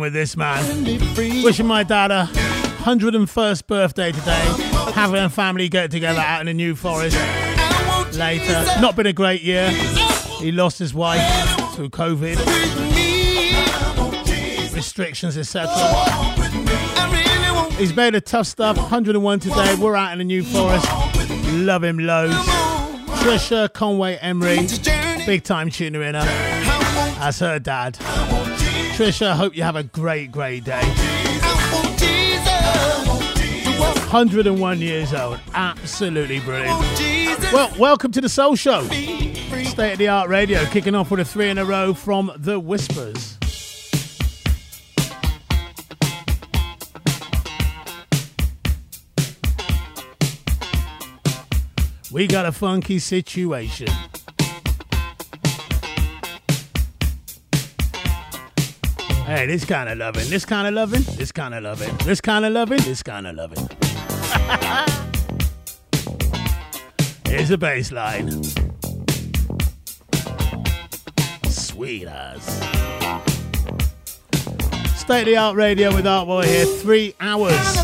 With this man. Wishing my dad a 101st birthday today. Having a family get together out in the New Forest later. Not been a great year. He lost his wife through COVID, restrictions, etc. I really want He's made a tough stuff. 101 today. We're out in the New Forest. Love him loads. Trisha Conway Emery, big time tuner in her. That's her dad. Trisha, hope you have a great, great day. I want Jesus to walk 101 years old. Absolutely brilliant. Well, welcome to the Soul Show. State of the Art Radio, kicking off with a three in a row from The Whispers. We got a funky situation. Hey, this kind of loving, this kind of loving, this kind of loving, this kind of loving, this kind of loving. Here's a bass line. Sweet as. State of the art radio with Artboy here. Three hours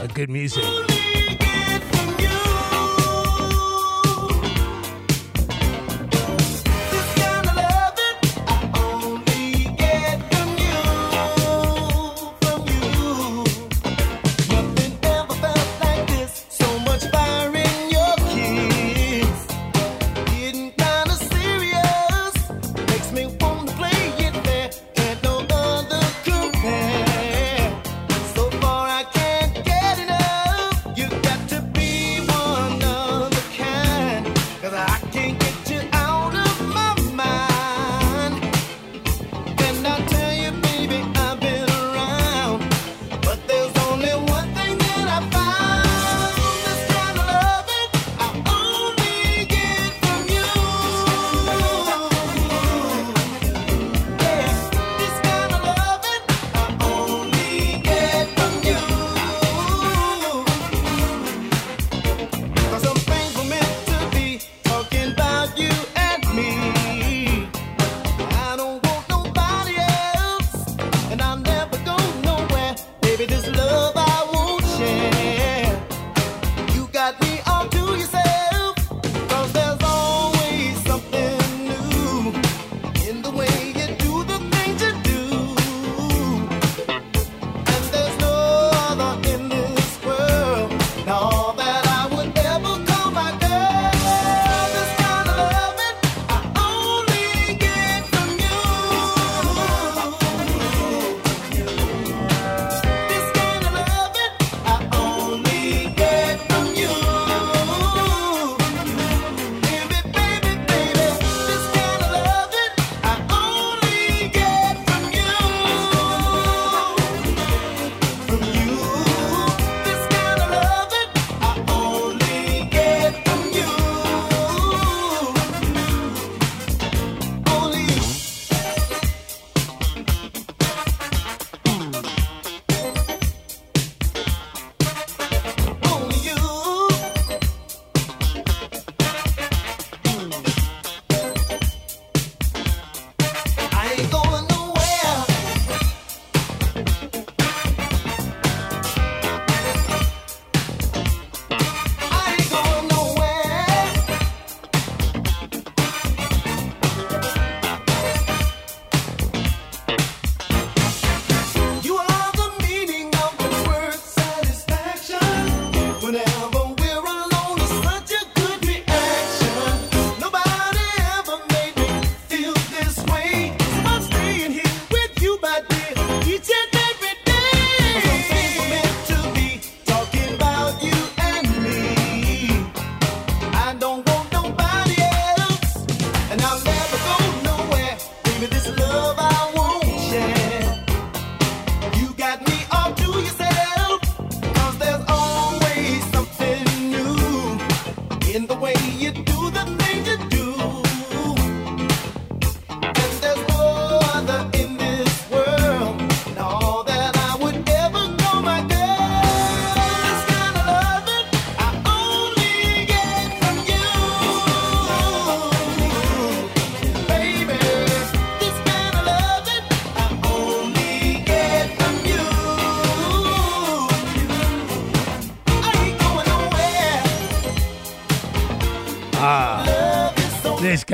of good music.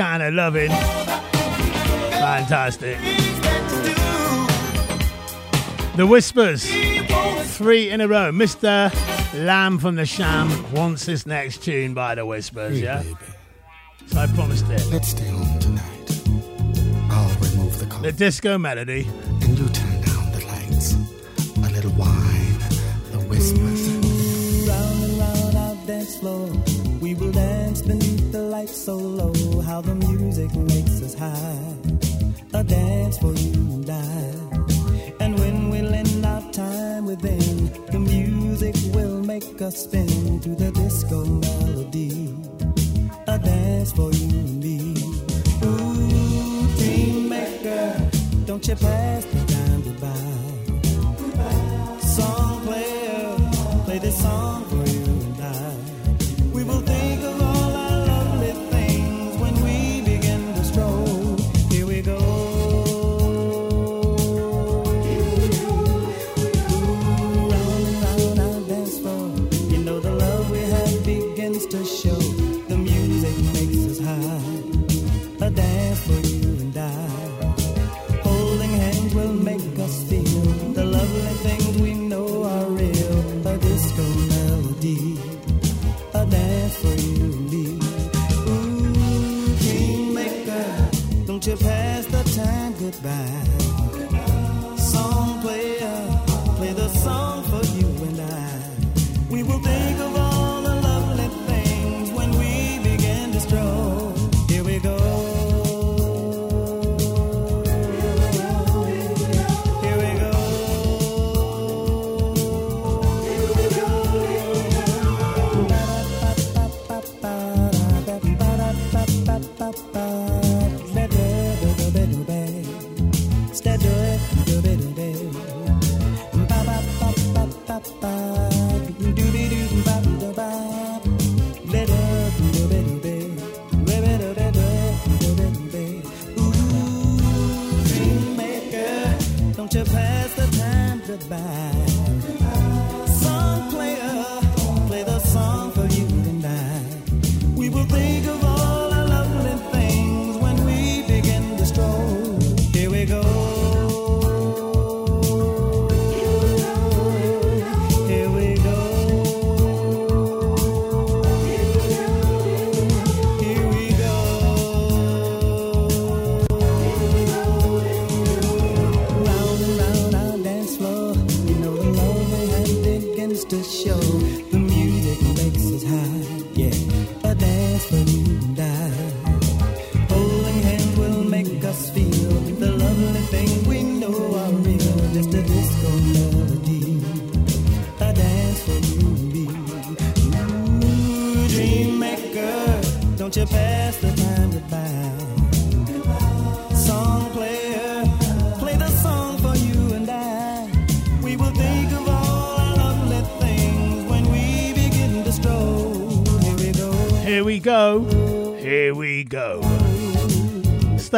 Kind of loving. Fantastic. The Whispers, three in a row. Mr. Lamb from the Sham wants this next tune by the Whispers, hey, yeah? Baby. So I promised it. Let's stay home tonight. I'll remove the coffee. The disco melody.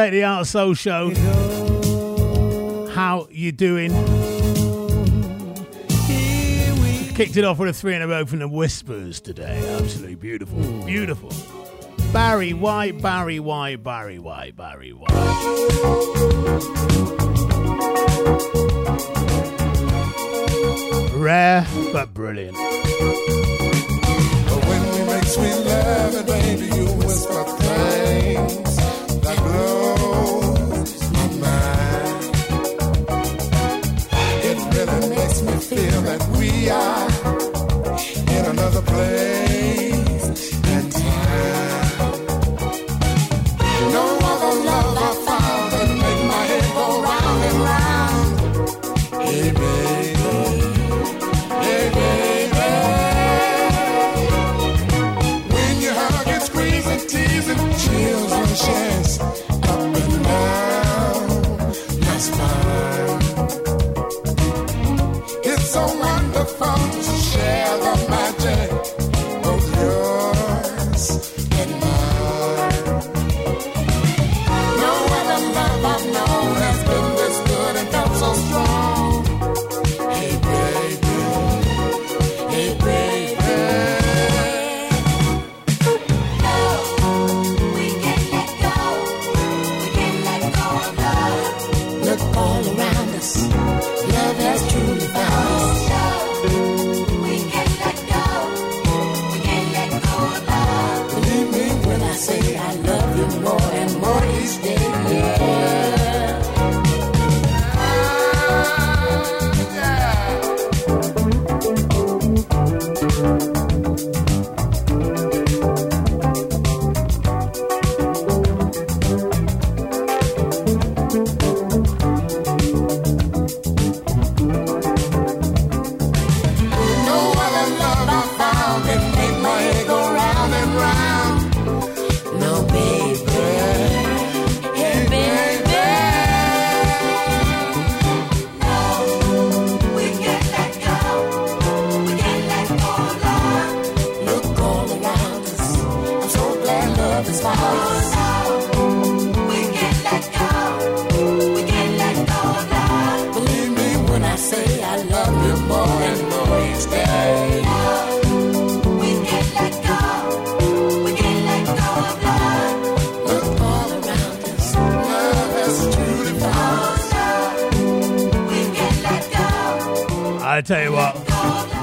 State the Art Soul Show. How you doing? Kicked it off with a three in a row from the Whispers today. Absolutely beautiful. Beautiful. Barry White, Barry White, Barry White, Barry White. Rare but brilliant. But when we make sweet love, baby, you whisper things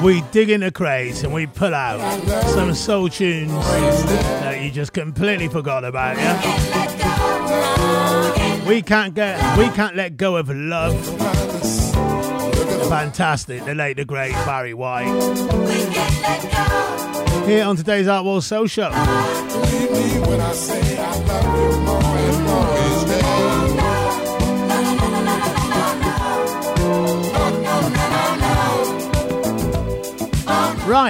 we dig in the crates and we pull out some soul tunes that you just completely forgot about, yeah? We can't get, we can't let go of love. Fantastic, the late, the great Barry White. Here on today's Art Wall Soul Show.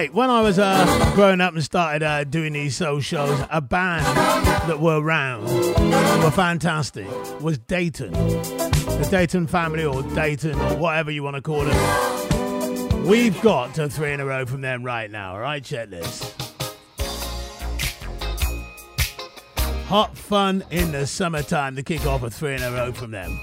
When I was uh, growing up and started uh, doing these soul shows, a band that were around, were fantastic, was Dayton. The Dayton family, or Dayton, or whatever you want to call it. We've got to three in a row from them right now, all right? Check this. Hot fun in the summertime to kick off a three in a row from them.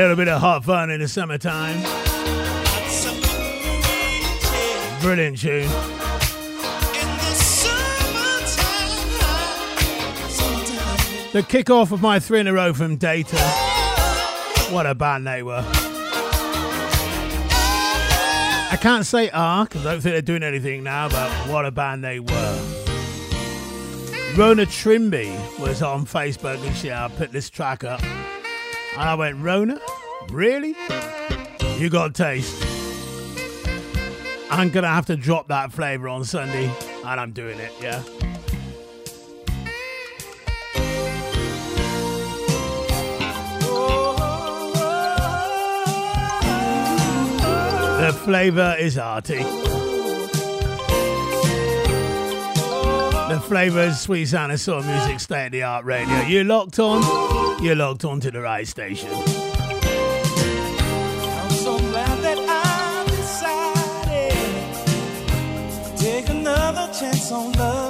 Little bit of hot fun in the summertime. Brilliant tune. The kickoff of my three in a row from Dayton. What a band they were. I can't say ah, because I don't think they're doing anything now, but what a band they were. Rona Trimby was on Facebook and she I put this track up. And I went, Rona? Really? You got taste. I'm gonna have to drop that flavour on Sunday, and I'm doing it, yeah. The flavour is arty. The flavour is sweet sound of soul music, state of the art radio. You locked on? You're locked on to the right station. Chance on love.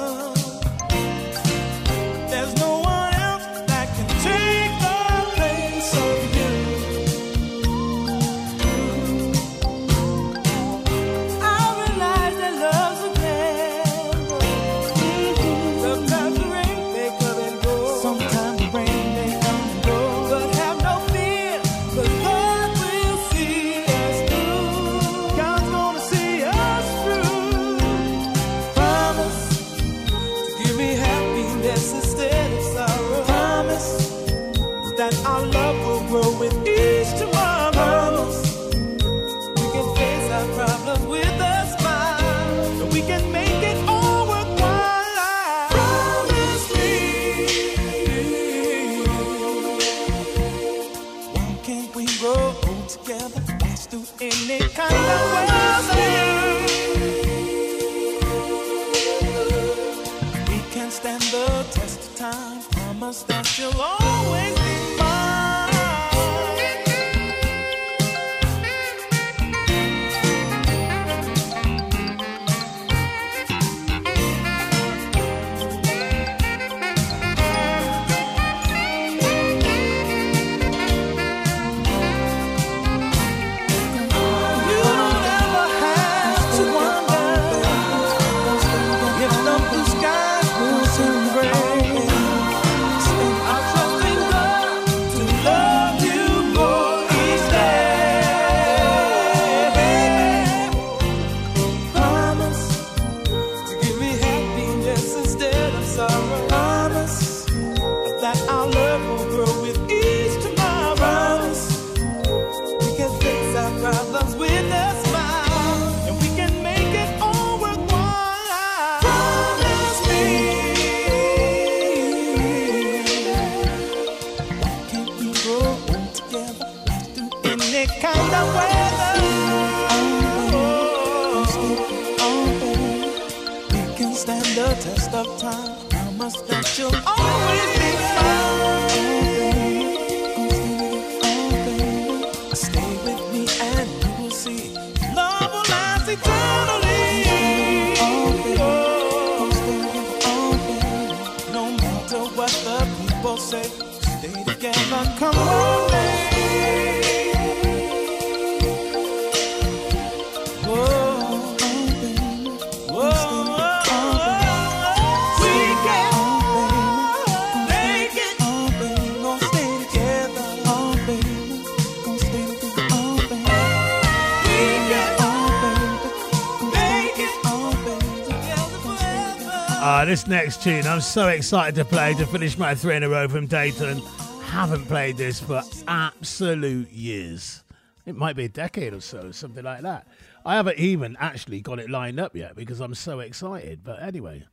This next tune, I'm so excited to play to finish my three in a row from Dayton. Haven't played this for absolute years. It might be a decade or so, something like that. I haven't even actually got it lined up yet because I'm so excited. But anyway.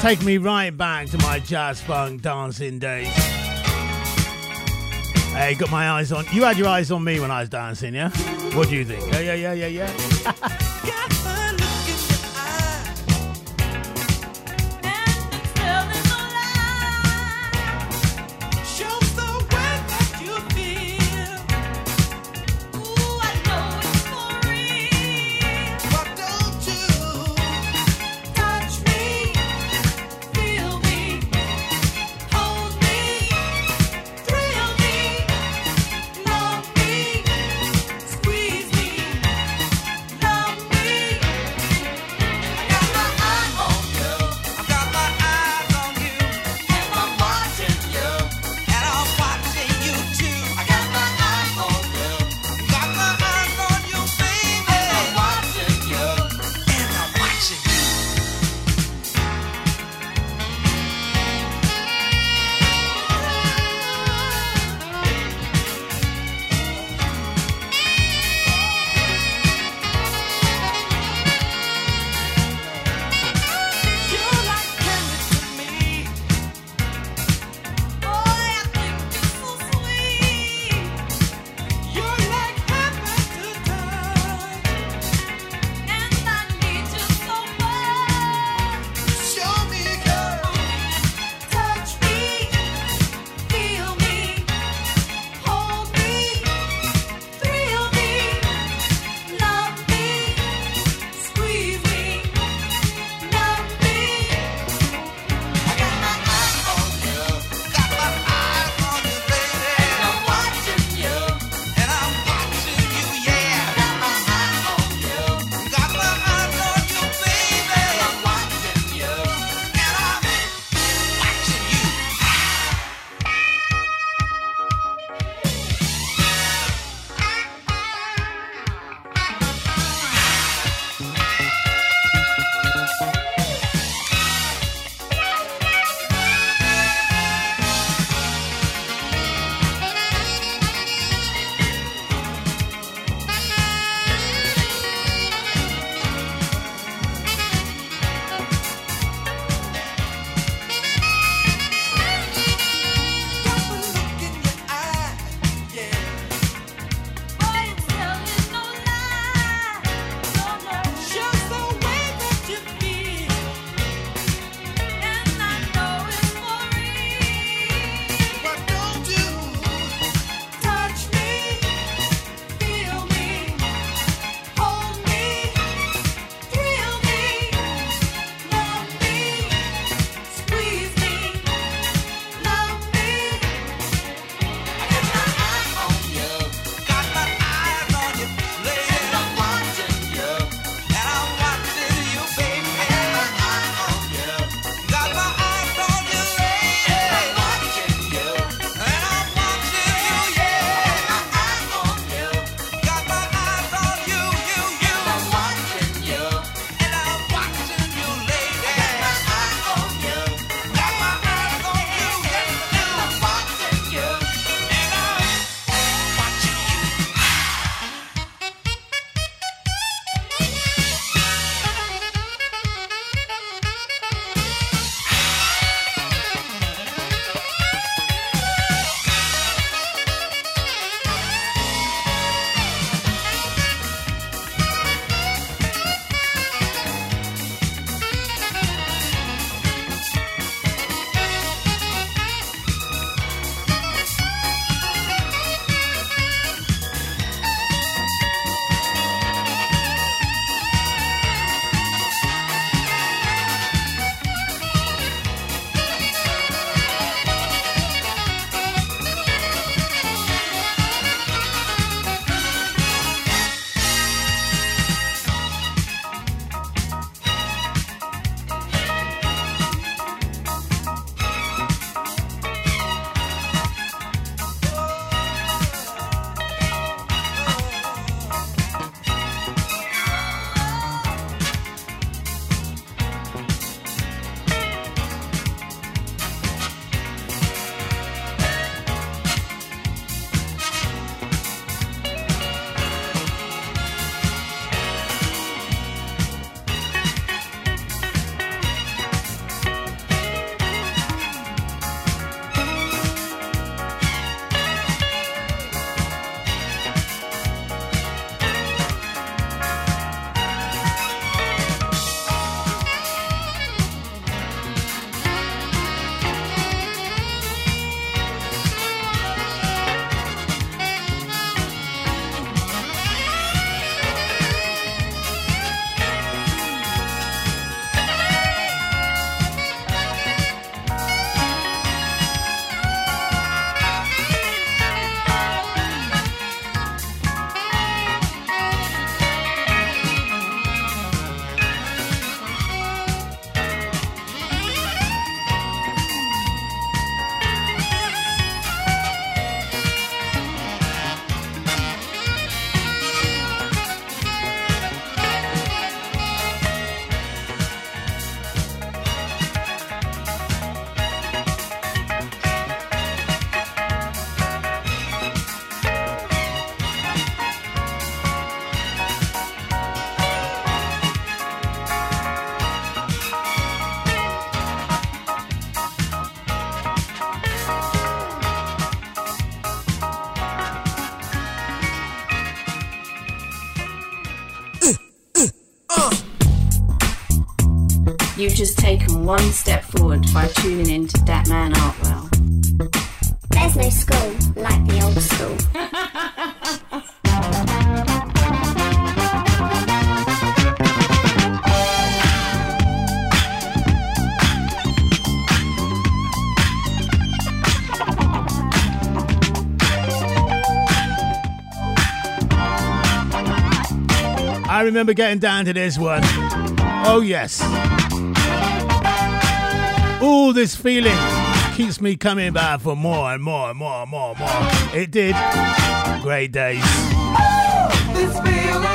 Take me right back to my jazz funk dancing days. Hey, got my eyes on. You had your eyes on me when I was dancing, yeah? What do you think? Yeah, yeah, yeah, yeah, yeah. You've just taken one step forward by tuning in to That Man Artwell. There's no school like the old school. I remember getting down to this one. Oh, yes. Ooh, this feeling keeps me coming back for more and more and more and more and more. It did. Great days. Ooh,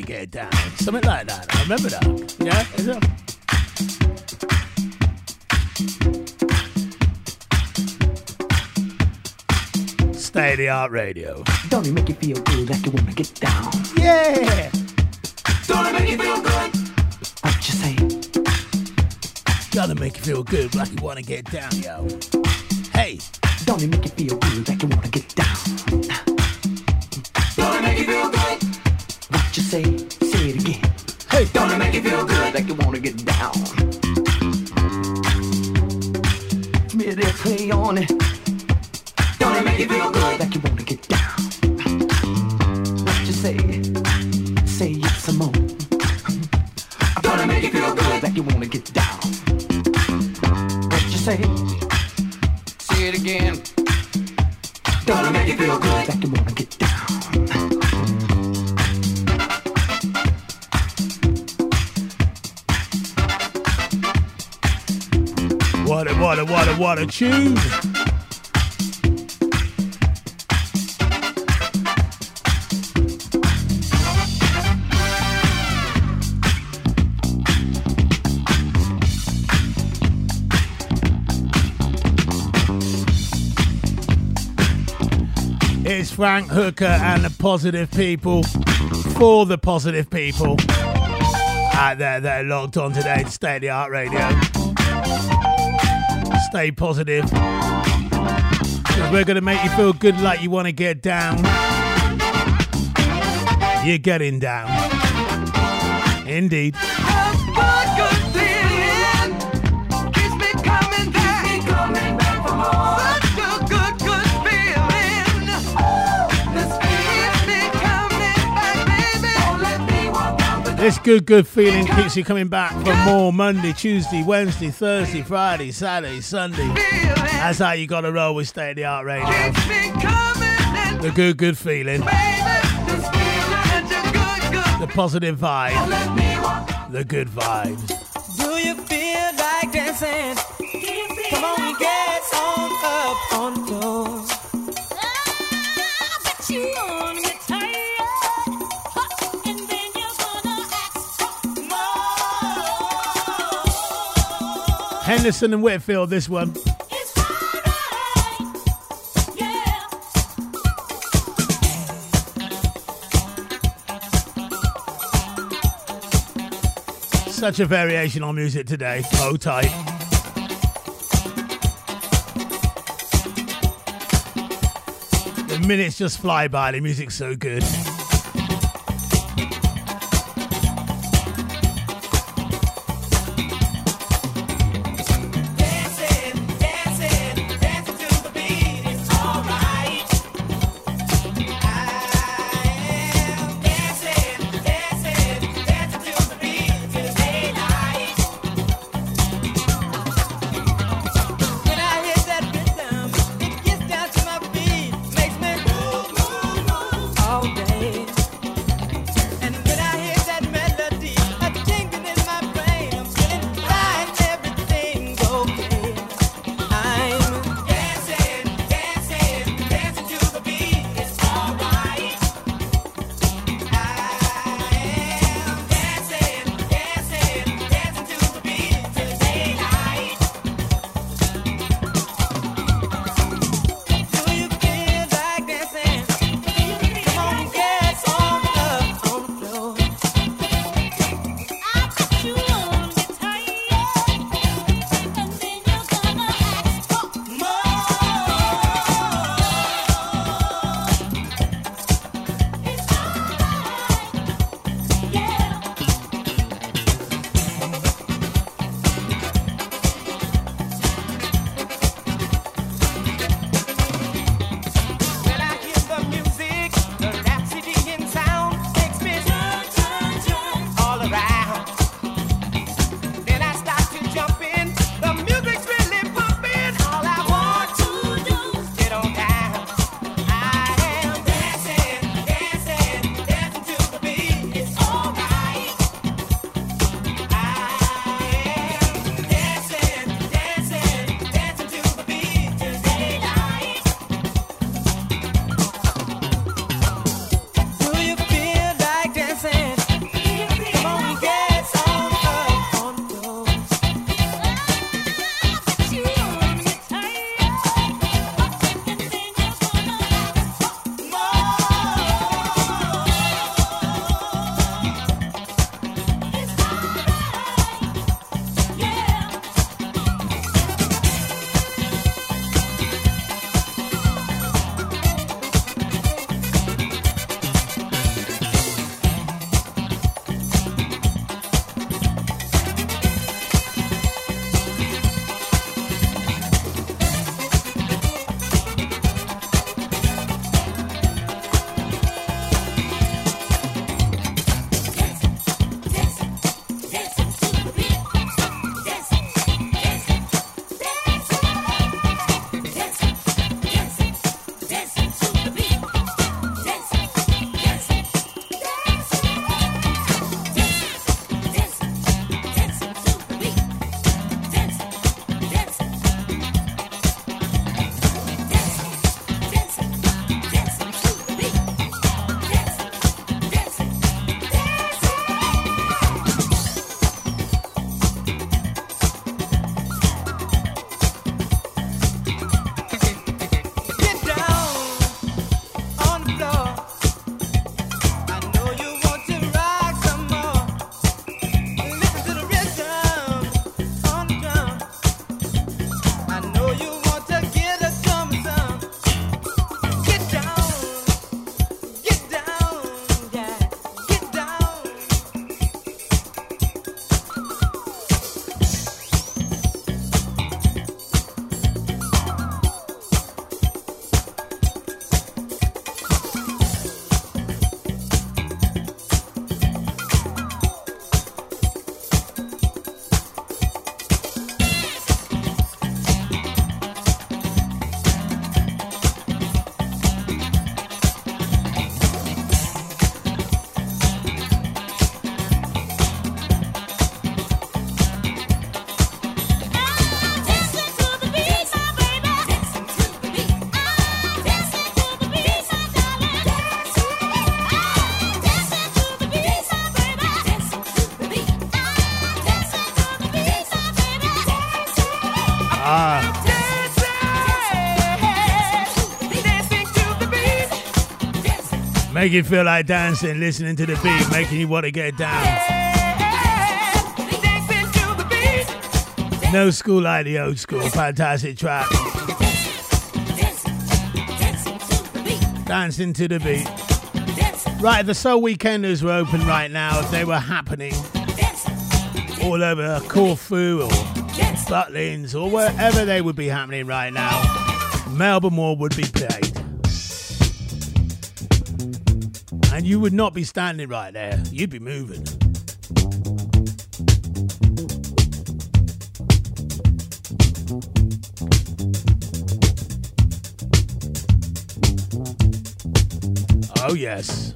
to get down. Something like that. I remember that. Yeah? Is it? State the art radio. Don't it make you feel good like you wanna get down? Yeah! Don't it make you feel good? What you say? Gotta make you feel good like you wanna get down, yeah? Frank Hooker and the positive people for the positive people out there that are logged on today to State of the Art Radio. Stay positive. we're going to make you feel good like you want to get down. You're getting down. Indeed. Baby. This good, good feeling keeps you coming back for more Monday, Tuesday, Wednesday, Thursday, Friday, Saturday, Sunday. That's how you got to roll with State of the Art Radio. Keeps me coming and The good, good feeling. this feeling such a good, good. The positive vibe. The good vibes. Do you feel like dancing? Come on, get on up on Henderson and Whitfield, this one. Such a variation on music today. Oh, tight. The minutes just fly by. The music's so good. Make you feel like dancing, listening to the beat, making you want to get down. No school like the old school. Fantastic track. Dancing to the beat. Right, the Soul Weekenders were open right now. They were happening all over Corfu or Butlins or wherever they would be happening right now, Melba Moore would be played. You would not be standing right there, you'd be moving. Oh, yes.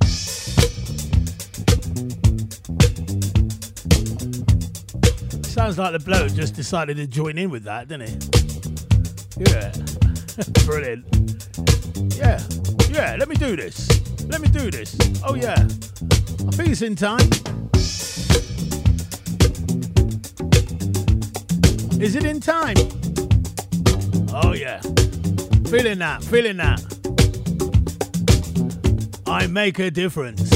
Sounds like the bloke just decided to join in with that, didn't he? Yeah. Brilliant. Yeah. Yeah, let me do this. Let me do this. Oh, yeah. I think it's in time. Is it in time? Oh, yeah. Feeling that, feeling that. I make a difference.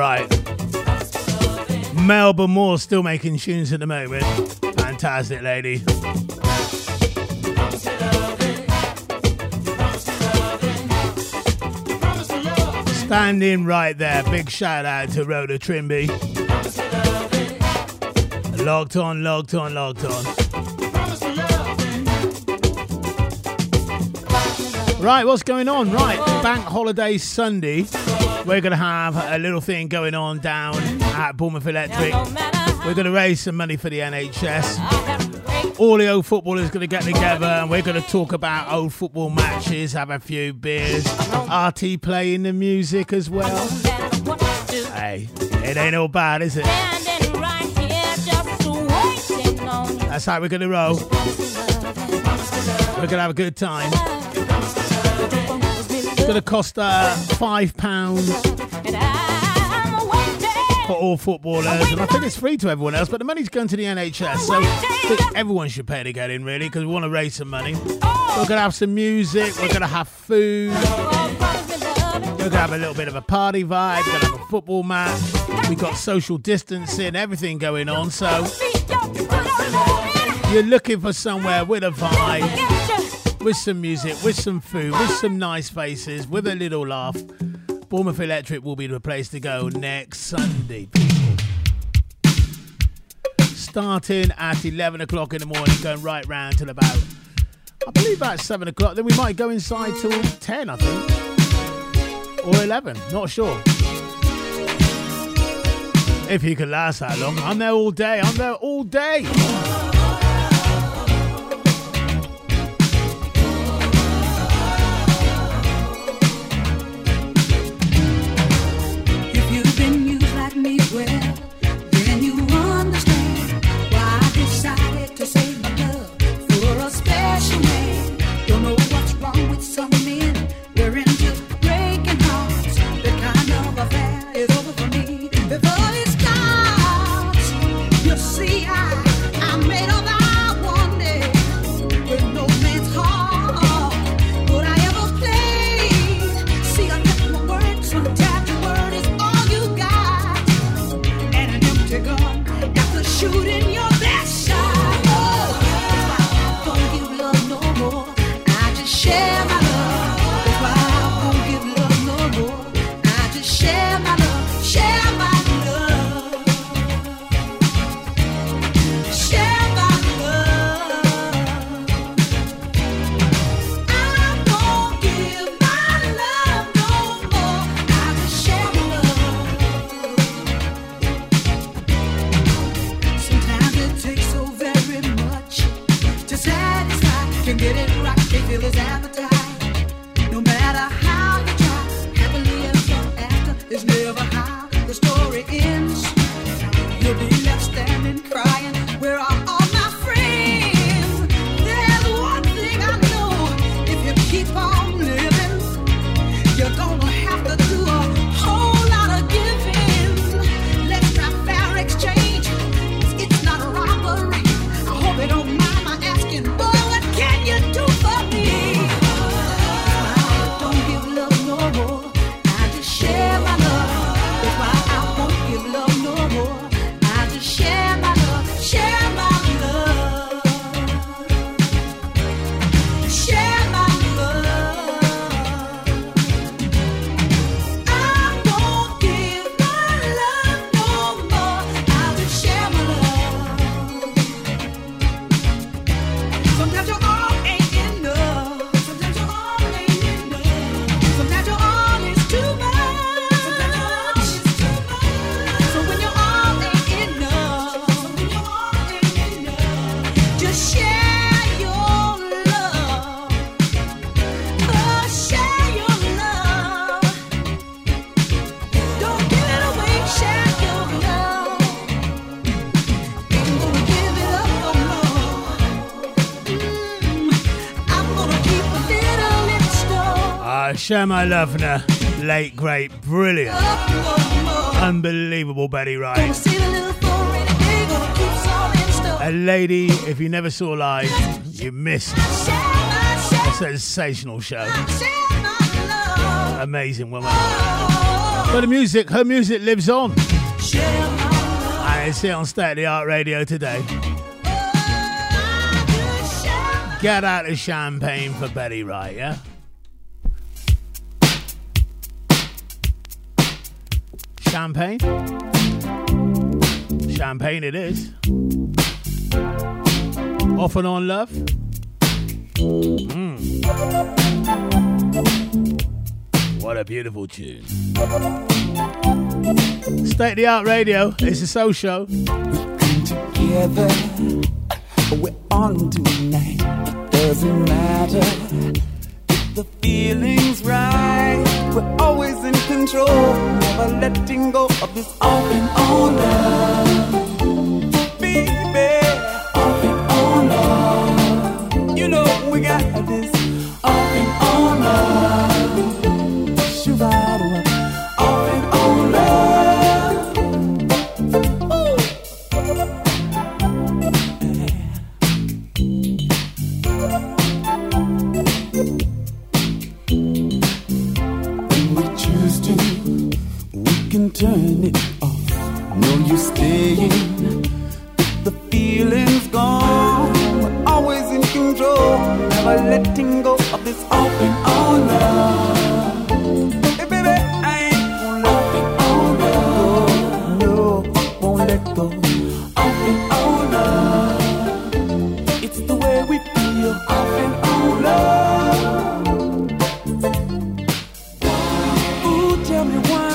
Right. Melba Moore still making tunes at the moment. Fantastic lady. Standing right there. Big shout out to Rhoda Trimby. Logged on, logged on, logged on. Right, what's going on? Right, Bank Holiday Sunday. We're going to have a little thing going on down at Bournemouth Electric. We're going to raise some money for the NHS. All the old footballers going to get together and we're going to talk about old football matches, have a few beers. RT playing the music as well. Hey, it ain't all bad, is it? That's how we're going to roll. We're going to have a good time. It's going to cost uh, five pounds for all footballers, and I think it's free to everyone else. But the money's going to the NHS, so I think everyone should pay to get in, really, because we want to raise some money. We're going to have some music. We're going to have food. We're going to have a little bit of a party vibe. We're to have a football match. We've got social distancing, everything going on. So you're looking for somewhere with a vibe, with some music, with some food, with some nice faces, with a little laugh. Bournemouth Electric will be the place to go next Sunday, people. Starting at 11 o'clock in the morning, going right round till about, I believe about 7 o'clock. Then we might go inside till 10, I think. Or 11, not sure. If you can last that long. I'm there all day. I'm there all day. Shama Lovner, late great, brilliant, unbelievable Betty Wright. A lady, if you never saw live, you missed a sensational show. Amazing woman. But the music, her music lives on. I see here on State of the Art Radio today. Get out of champagne for Betty Wright, yeah? champagne. Champagne it is. Off and on love. Mm. What a beautiful tune. State of the art radio. It's a soul show. We come together. We're on tonight. It doesn't matter. of this tell me why.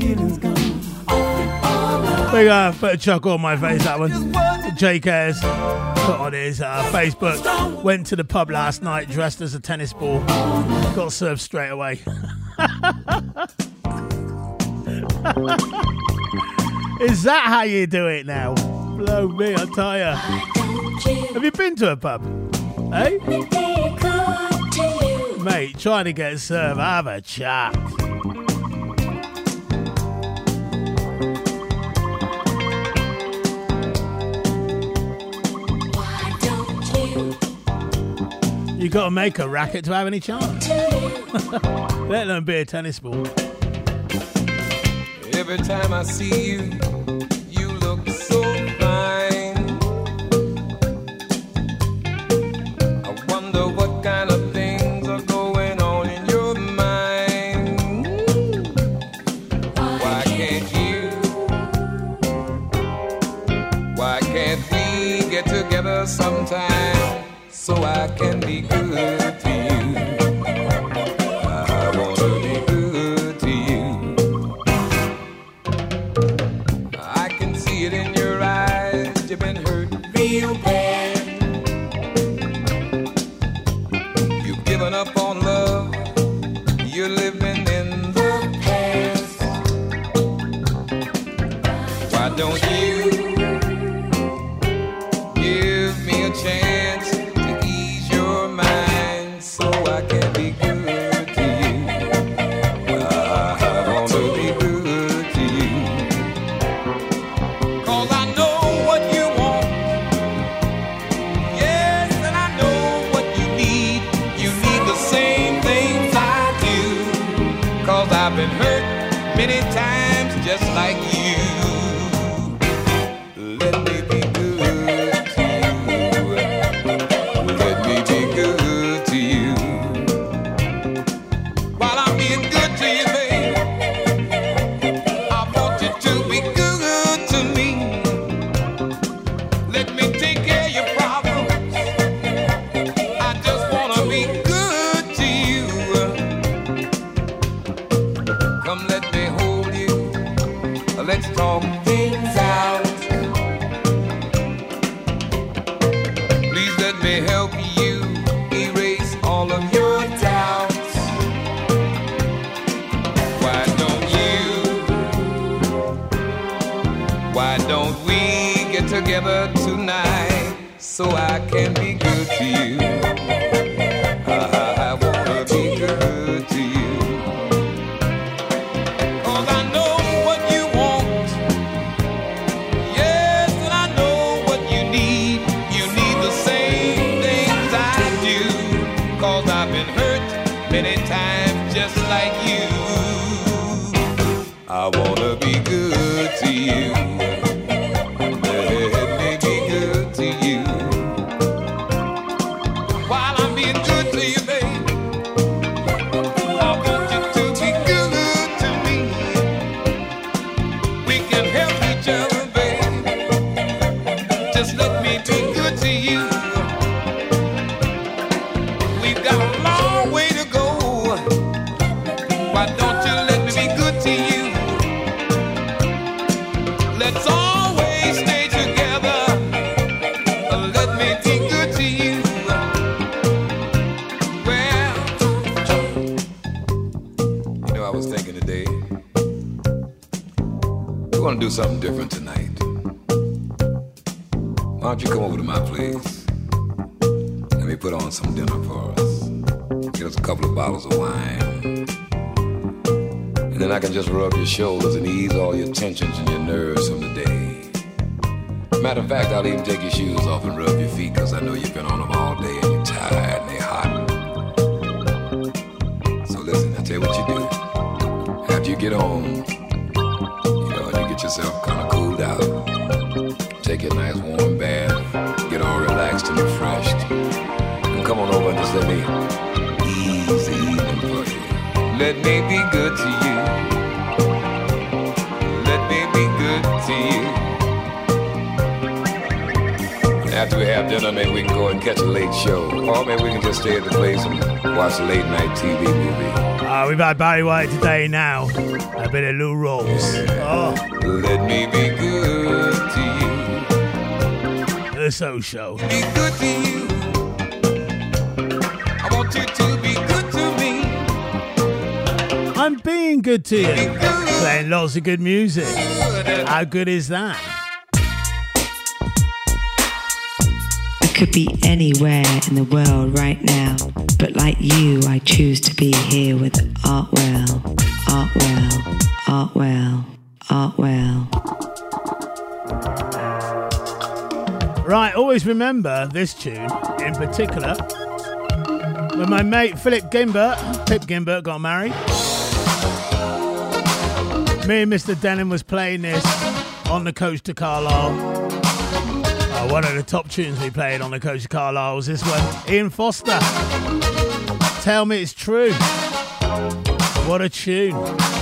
feelings gone. Big uh, put a chuckle on my face that one. Jake has put on his uh, Facebook. Went to the pub last night dressed as a tennis ball. Got served straight away. Is that how you do it now? Blow me, I tell ya. Have you been to a pub? Eh? Hey? Eh? Mate, trying to get served, have a chat. You've got to make a racket to have any chance. Let them be a tennis ball. Every time I see you. Why don't you just rub your shoulders and ease all your tensions and your nerves from the day. Matter of fact, I'll even take your shoes off and rub your feet because I know you've been on them all day and you're tired and they're hot. So listen, I'll tell you what you do. After you get home, you know, and you get yourself kind of cooled out, take a nice warm bath, get all relaxed and refreshed, and come on over and just let me ease the evening for you. Let me be good to you. You. After we have dinner, maybe we can go and catch a late show. Or maybe we can just stay at the place and watch a late night TV movie. Uh, we've had Barry White today now. A bit of Lou Rawls. Oh, Let me be good to you. the So Show. Be good to you. I want you to be good to me. I'm being good to you. Playing lots of good music. How good is that? I could be anywhere in the world right now, but like you, I choose to be here with Artwell, Artwell, Artwell, Artwell. Right, always remember this tune in particular. When my mate Philip Gimbert, Pip Gimbert, got married, me and Mr. Denham was playing this on the coach to Carlisle. Uh, one of the top tunes we played on the coach to Carlisle was this one, Ian Foster. Tell me it's true. What a tune.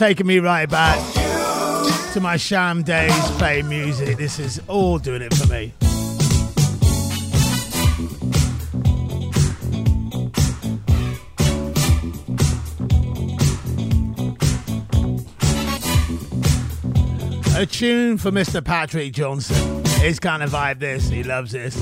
taking me right back to my sham days playing music. This is all doing it for me. A tune for Mr. Patrick Johnson. He's kind of vibe this, he loves this.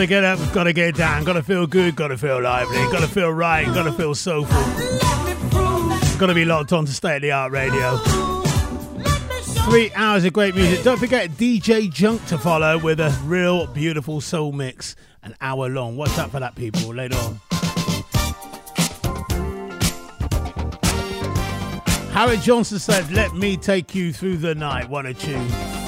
Gotta get up, gotta get down, gotta feel good, gotta feel lively, gotta feel right, gotta feel soulful. Gotta be locked on to State of the Art Radio. Three hours of great music. Don't forget DJ Junk to follow with a real beautiful soul mix, an hour long. Watch out for that, people, later on. Harry Johnson said, Let me take you through the night. What a tune.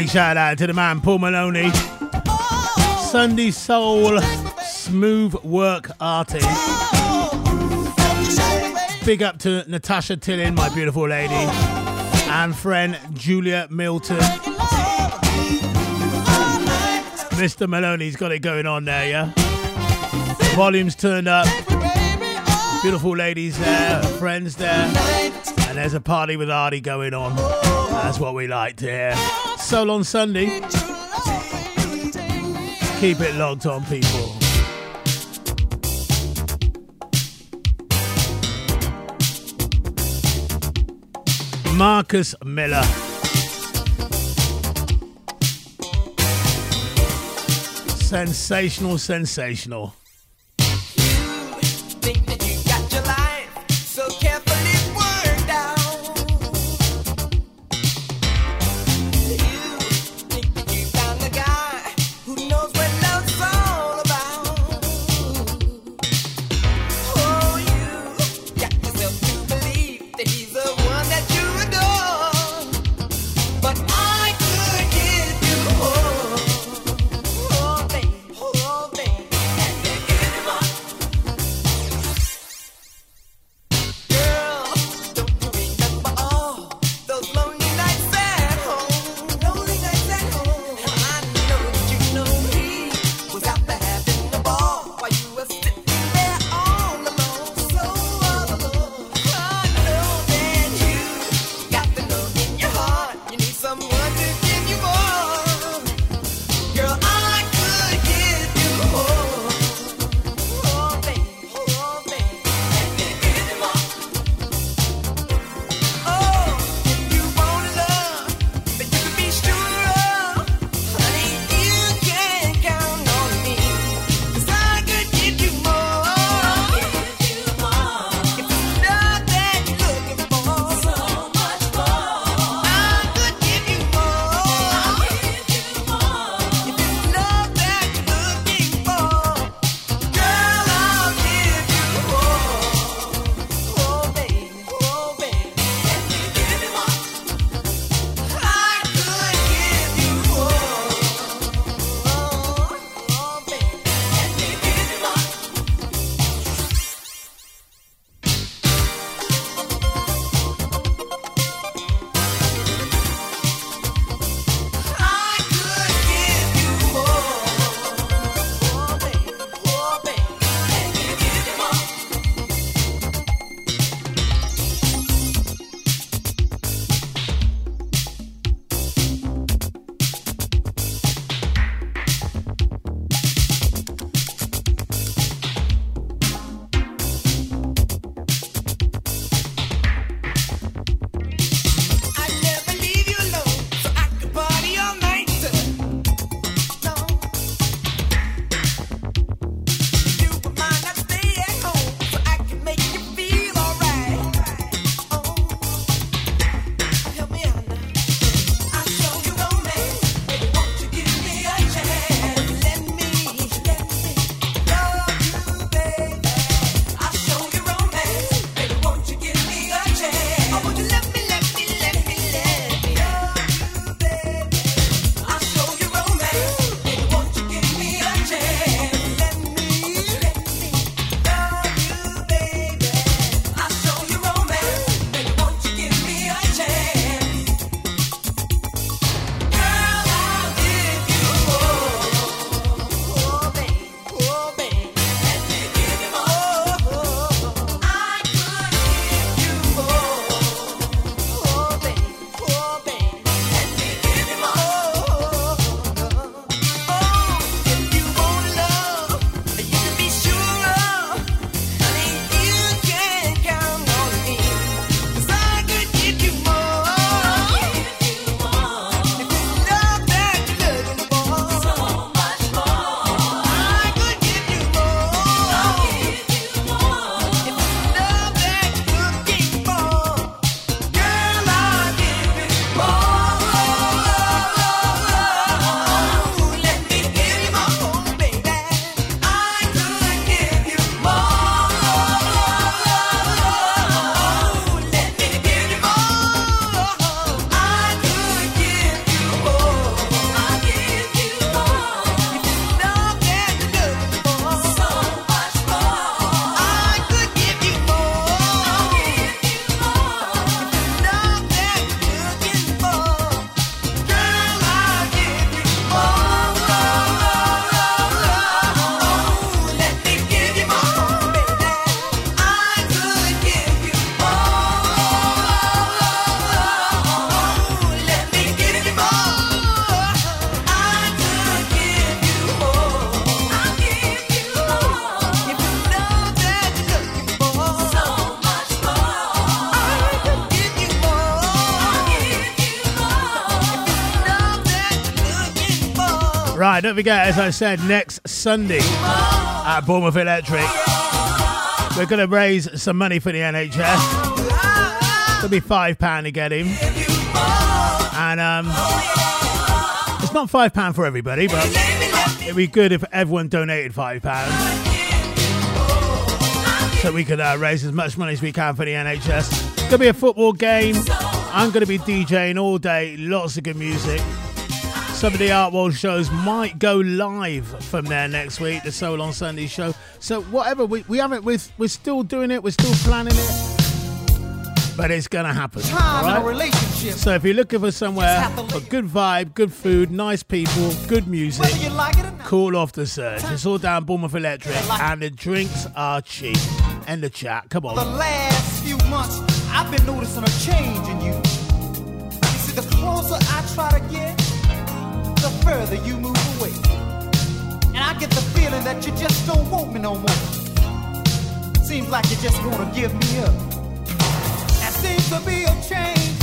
Big shout out to the man Paul Maloney. Sunday Soul Smooth Work Artist. Big up to Natasha Tillin, my beautiful lady, and friend Julia Milton. Mr. Maloney's got it going on there, yeah? Volumes turned up. Beautiful ladies there, friends there. And there's a party with Artie going on. That's what we like to hear. Soul on Sunday. Keep it logged on, people. Marcus Miller. Sensational, sensational. Right, don't forget, as I said, next Sunday at Bournemouth Electric, we're going to raise some money for the NHS. It'll be £5 to get him. And um, it's not £5 for everybody, but it'd be good if everyone donated £5 so we could uh, raise as much money as we can for the NHS. It's going to be a football game. I'm going to be DJing all day, lots of good music. Some of the Art World shows might go live from there next week, the Soul on Sunday show. So whatever, we, we haven't, we're, we're still doing it, we're still planning it, but it's going to happen. Time in a relationship. So if you're looking for somewhere for good vibe, good food, nice people, good music, like it or not. call off the surge. It's all down Bournemouth Electric, and the drinks are cheap. End the chat. Come on. The last few months, I've been noticing a change in you. You see, the closer I try to get, further you move away. And I get the feeling that you just don't want me no more. Seems like you just wanna give me up. There seems to be a change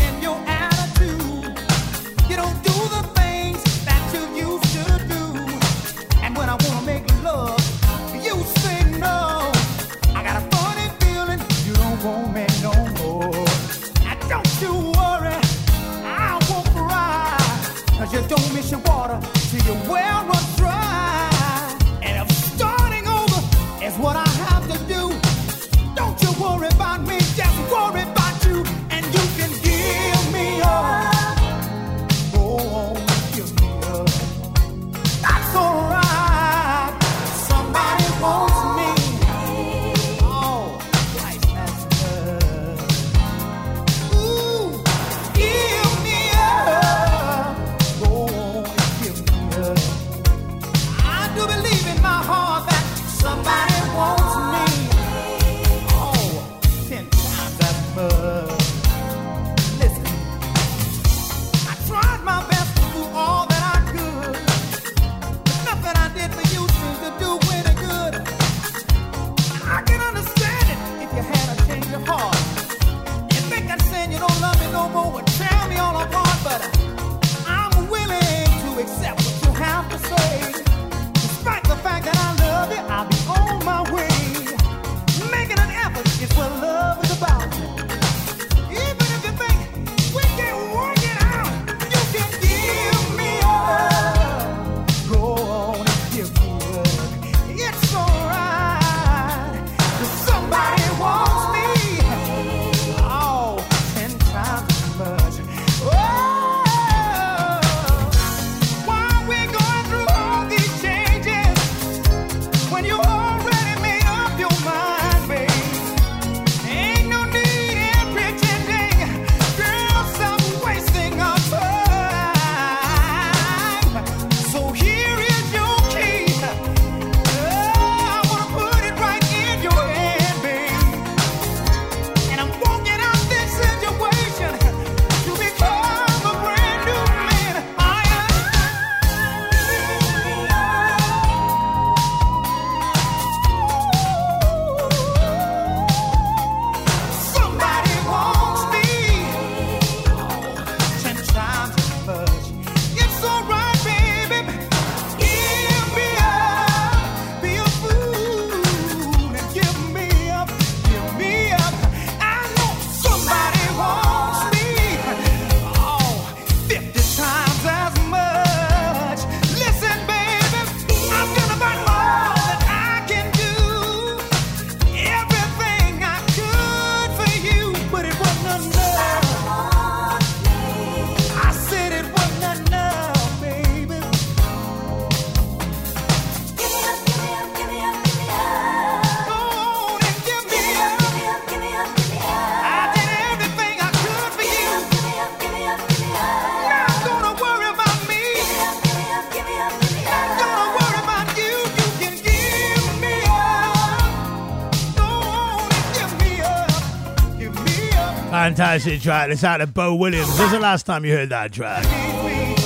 fantastic track. It's out of Bo Williams. When's the last time you heard that track?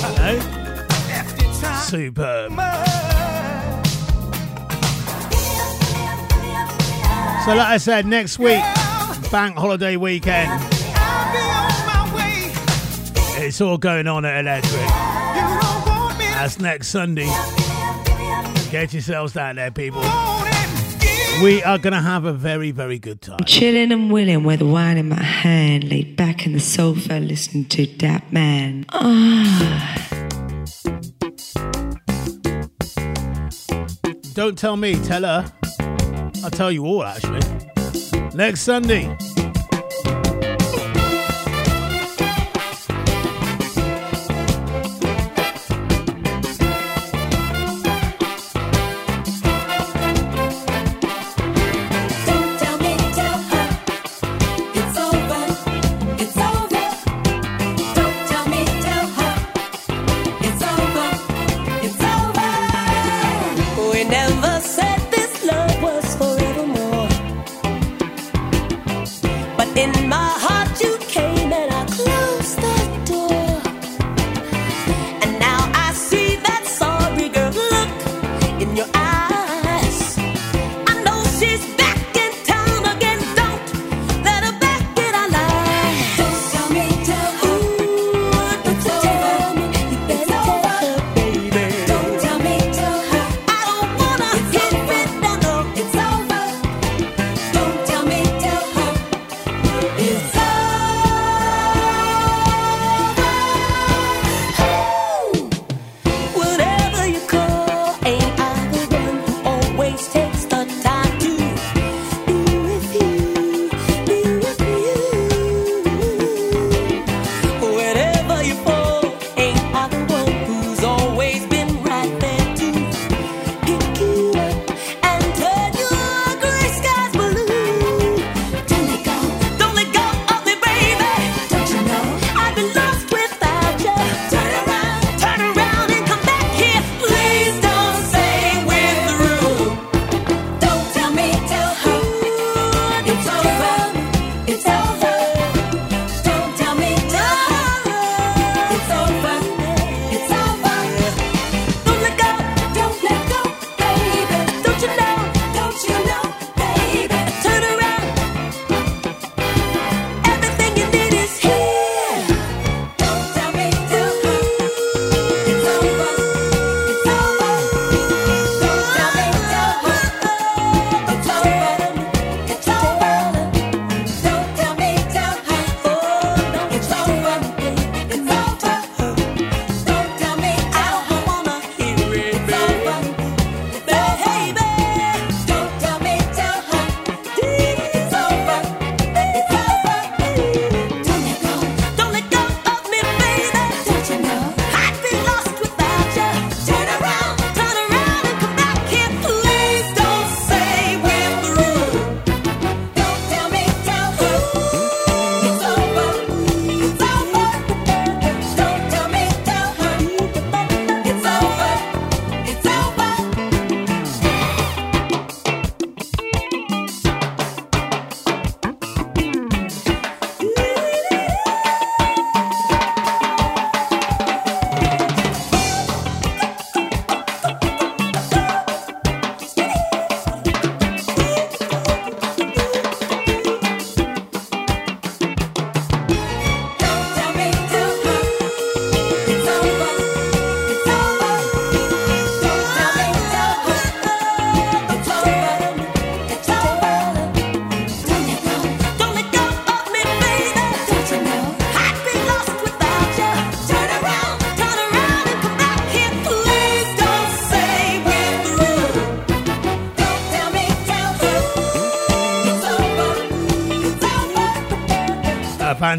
Hello? Superb. So, like I said, next week, bank holiday weekend. It's all going on at Electric. That's next Sunday. Get yourselves down there, people. We are going to have a very, very good time. I'm chilling and willing with wine in my hand, laid back in the sofa, listening to that man. Don't tell me, tell her. I'll tell you all, actually. Next Sunday.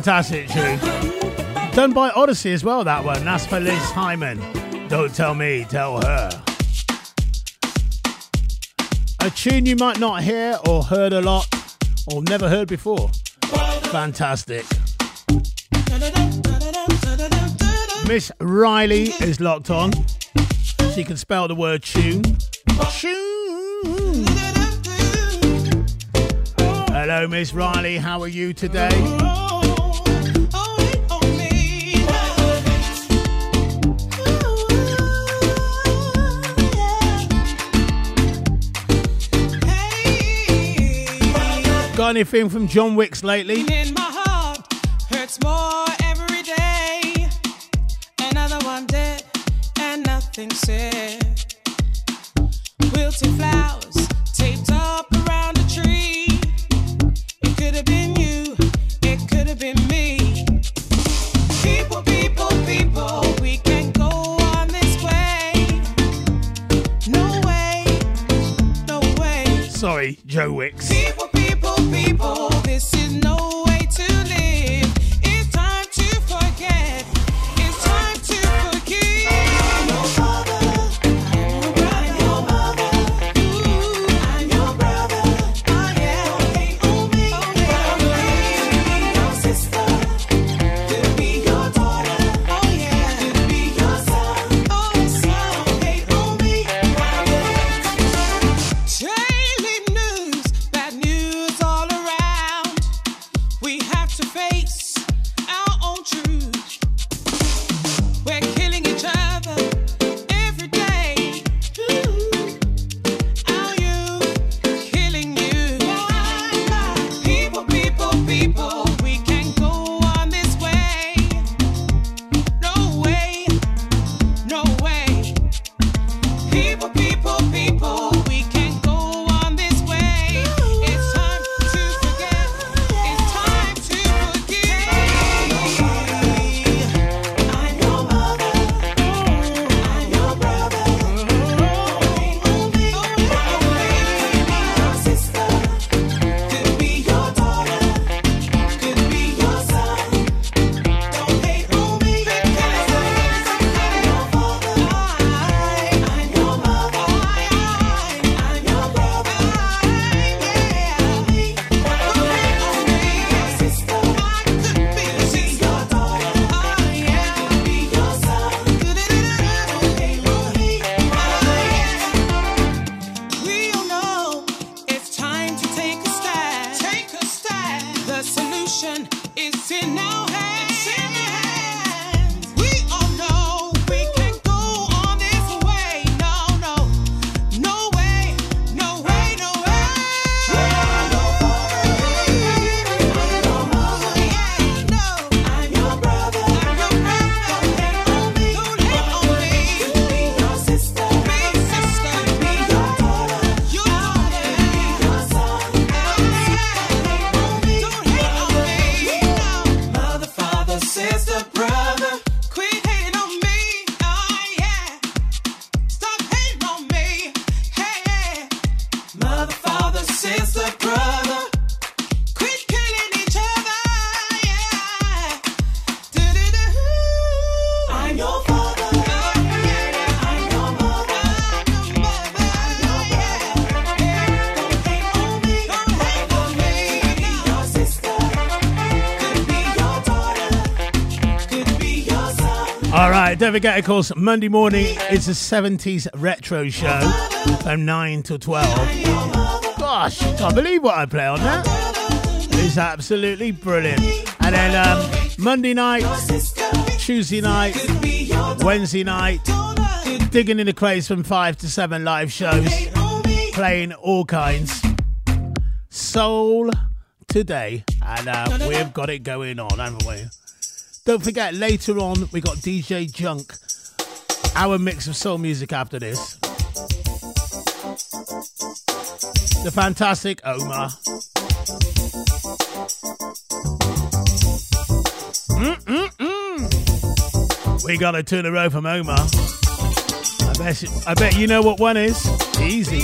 fantastic tune. Done by Odyssey as well, that one. That's for Liz Hyman. Don't tell me, tell her. A tune you might not hear or heard a lot or never heard before. Fantastic. Miss Riley is locked on. She can spell the word tune. Tune. Hello, Miss Riley. How are you today? funny anything from John Wicks lately. Don't forget, of course, Monday morning is a 70s retro show from 9 to 12. Gosh, can't believe what I play on that. It's absolutely brilliant. And then um, Monday night, Tuesday night, Wednesday night, digging in the crates from 5 to 7 live shows, playing all kinds. Soul today, and uh, we've got it going on, haven't we? Don't forget, later on, we got DJ Junk. Our mix of soul music after this. The fantastic Omar. Mm-mm-mm. We got a turn row from Omar. I bet, I bet you know what one is. Easy.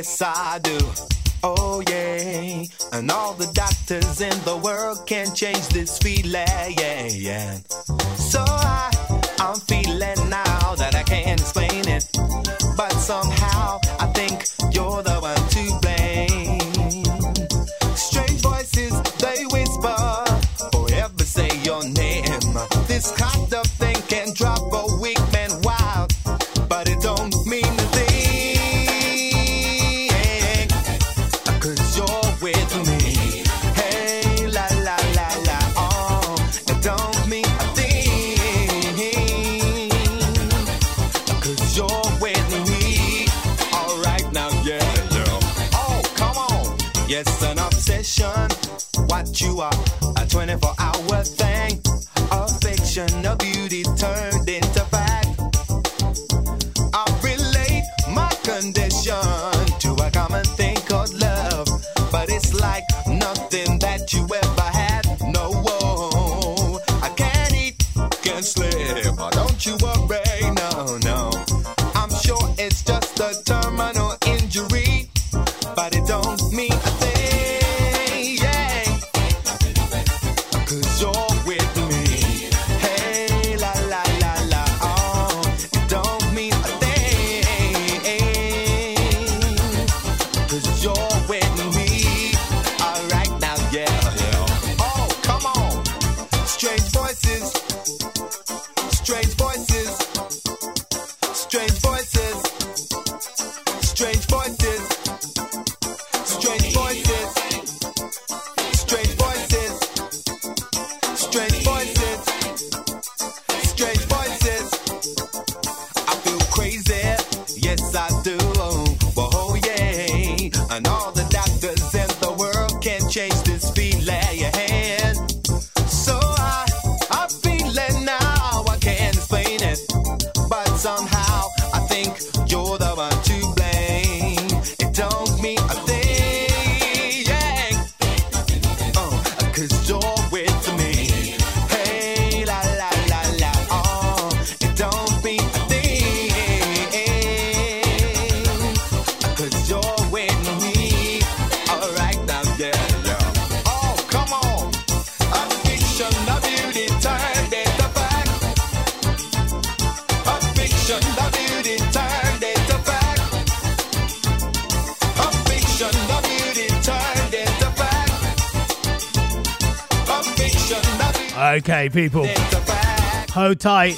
Yes, I do. Oh, yeah. And all the doctors in the world can't change this feeling. Yeah, yeah. So I, I'm feeling now that I can't explain it. people. Hold tight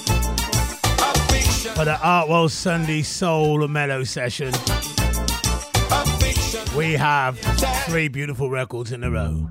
for the Artwell Sunday Soul and Mellow session. We have three beautiful records in a row.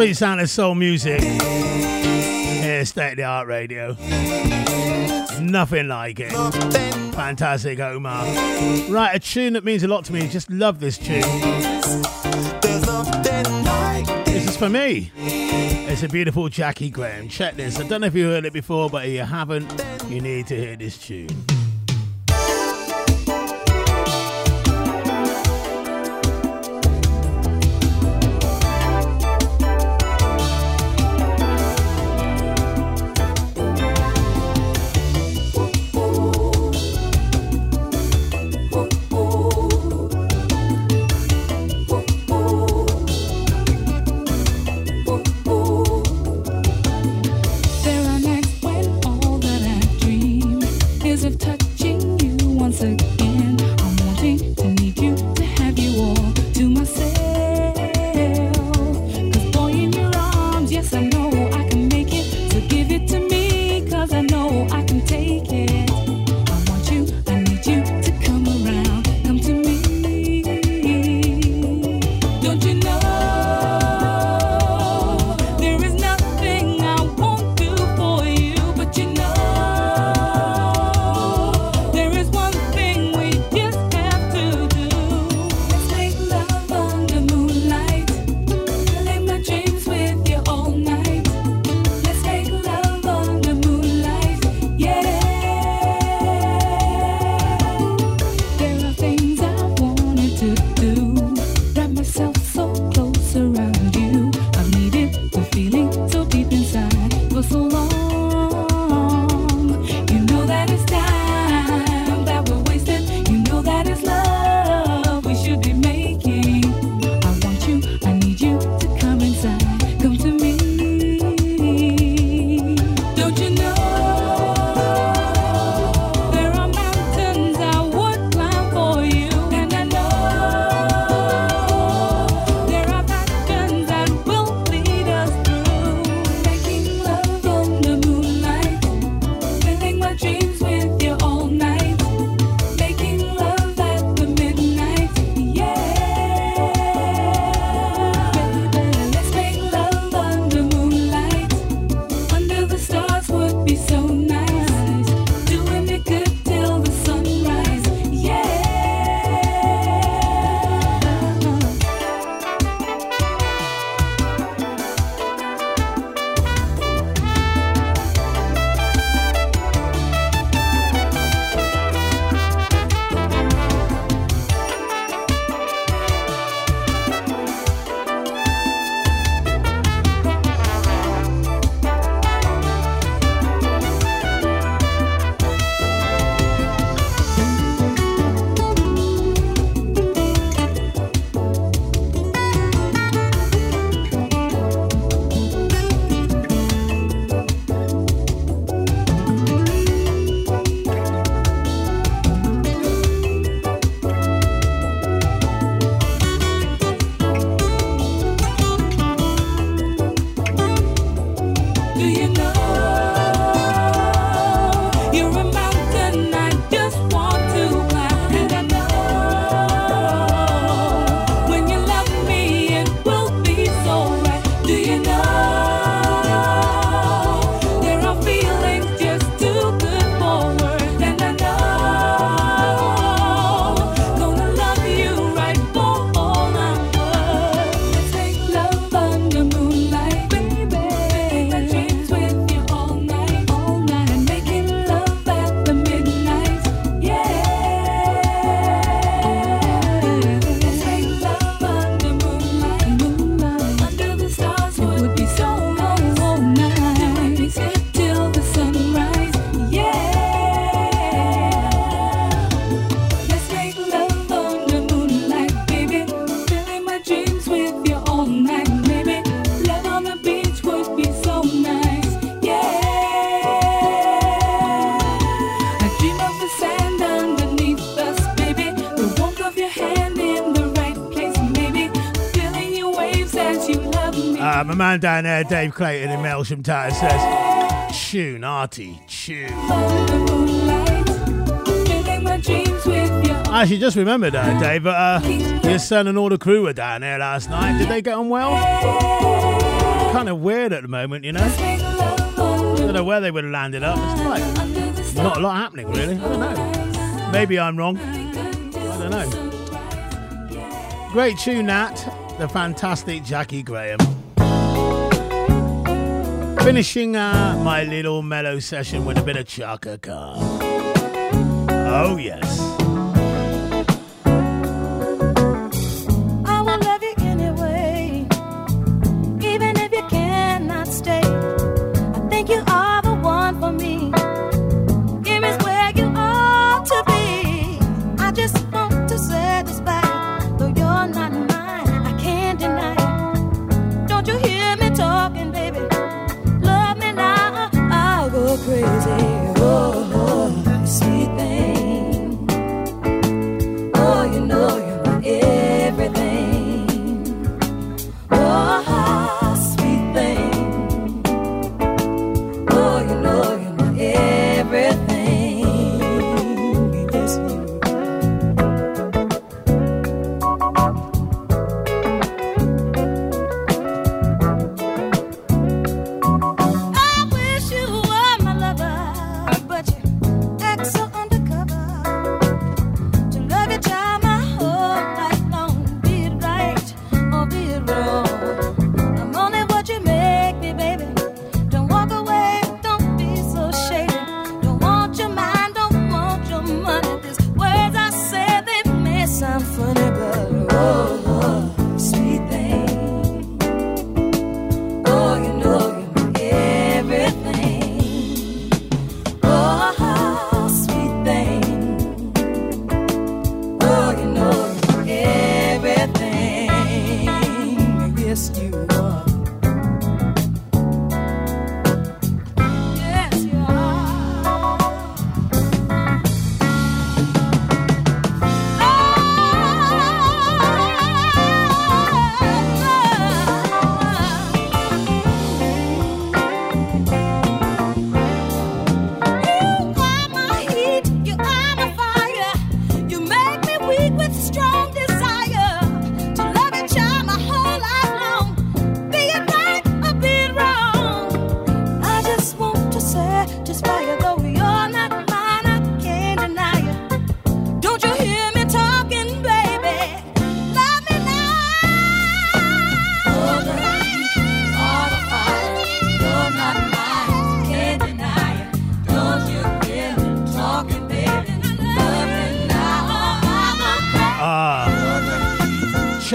Sweet sound of soul music. Here, state of the art radio. Nothing like it. Fantastic, Omar. Right, a tune that means a lot to me. Just love this tune. This is for me. It's a beautiful Jaki Graham. Check this. I don't know if you heard it before, but if you haven't, you need to hear this tune. Dave Clayton in Melksham Town, says, Tune, Artie, tune. I actually just remembered that, Dave, but uh, your son and all the crew were down there last night. Did they get on well? Kind of weird at the moment, you know? I don't know where they would have landed up. It's like not a lot happening, really. I don't know. Maybe I'm wrong. I don't know. Great tune, Nat. The fantastic Jaki Graham. Finishing uh, my little mellow session with a bit of Chaka Khan. Oh, yes.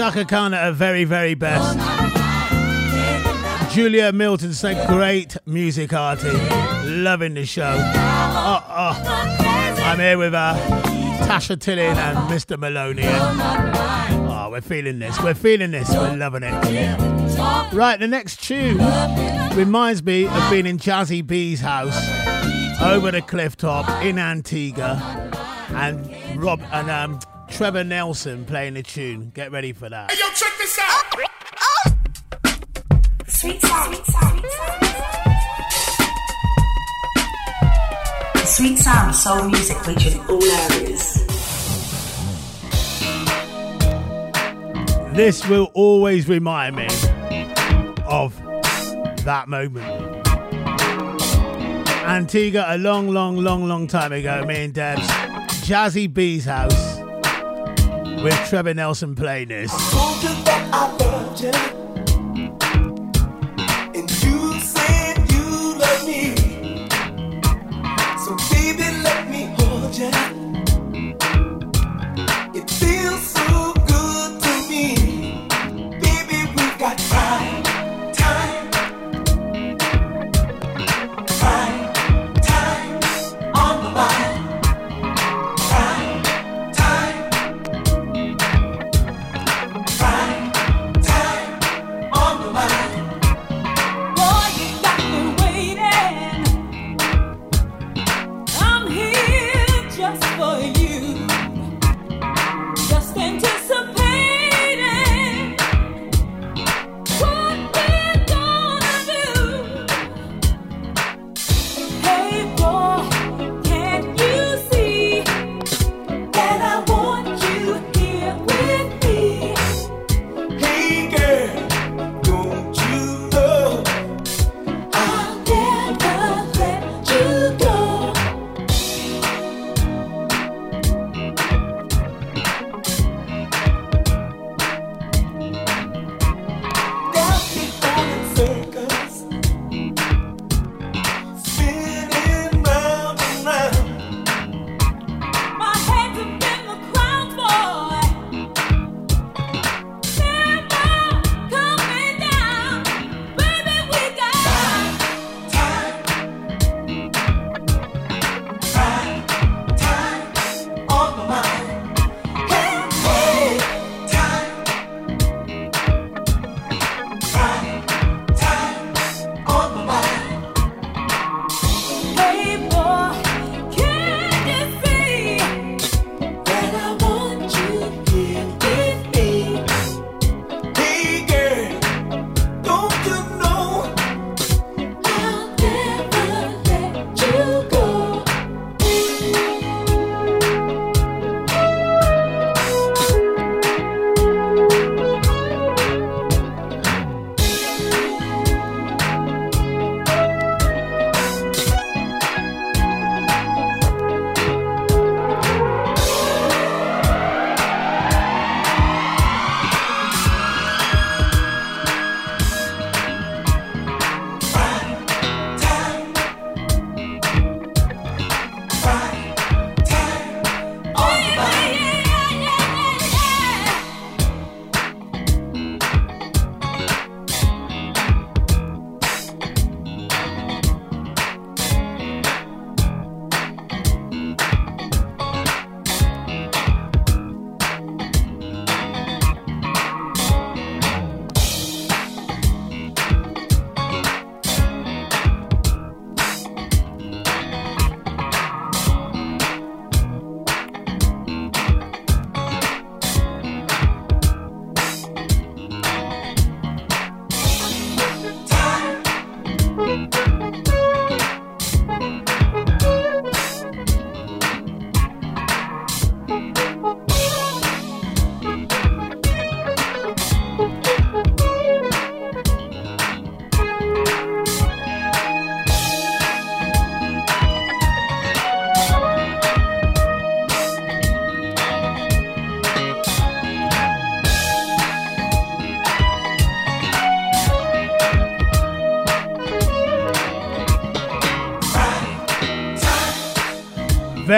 Chaka Khan at her very, very best. Julia Milton said, great music arty. Loving the show. Oh, oh. I'm here with uh, Tasha Tillin and Mr. Maloney. Oh, we're feeling this. We're feeling this. We're loving it. Right, the next tune reminds me of being in Jazzy B's house over the cliff top in Antigua and Rob and um, Trevor Nelson playing the tune. Get ready for that. Hey, yo, check this out. Oh, oh. Sweet sound. Sweet sound. Sweet sound, soul music reaching all areas. This will always remind me of that moment. Antigua, a long, long, long, long time ago, me and Debs, Jazzy B's house, with Trevor Nelson playing this.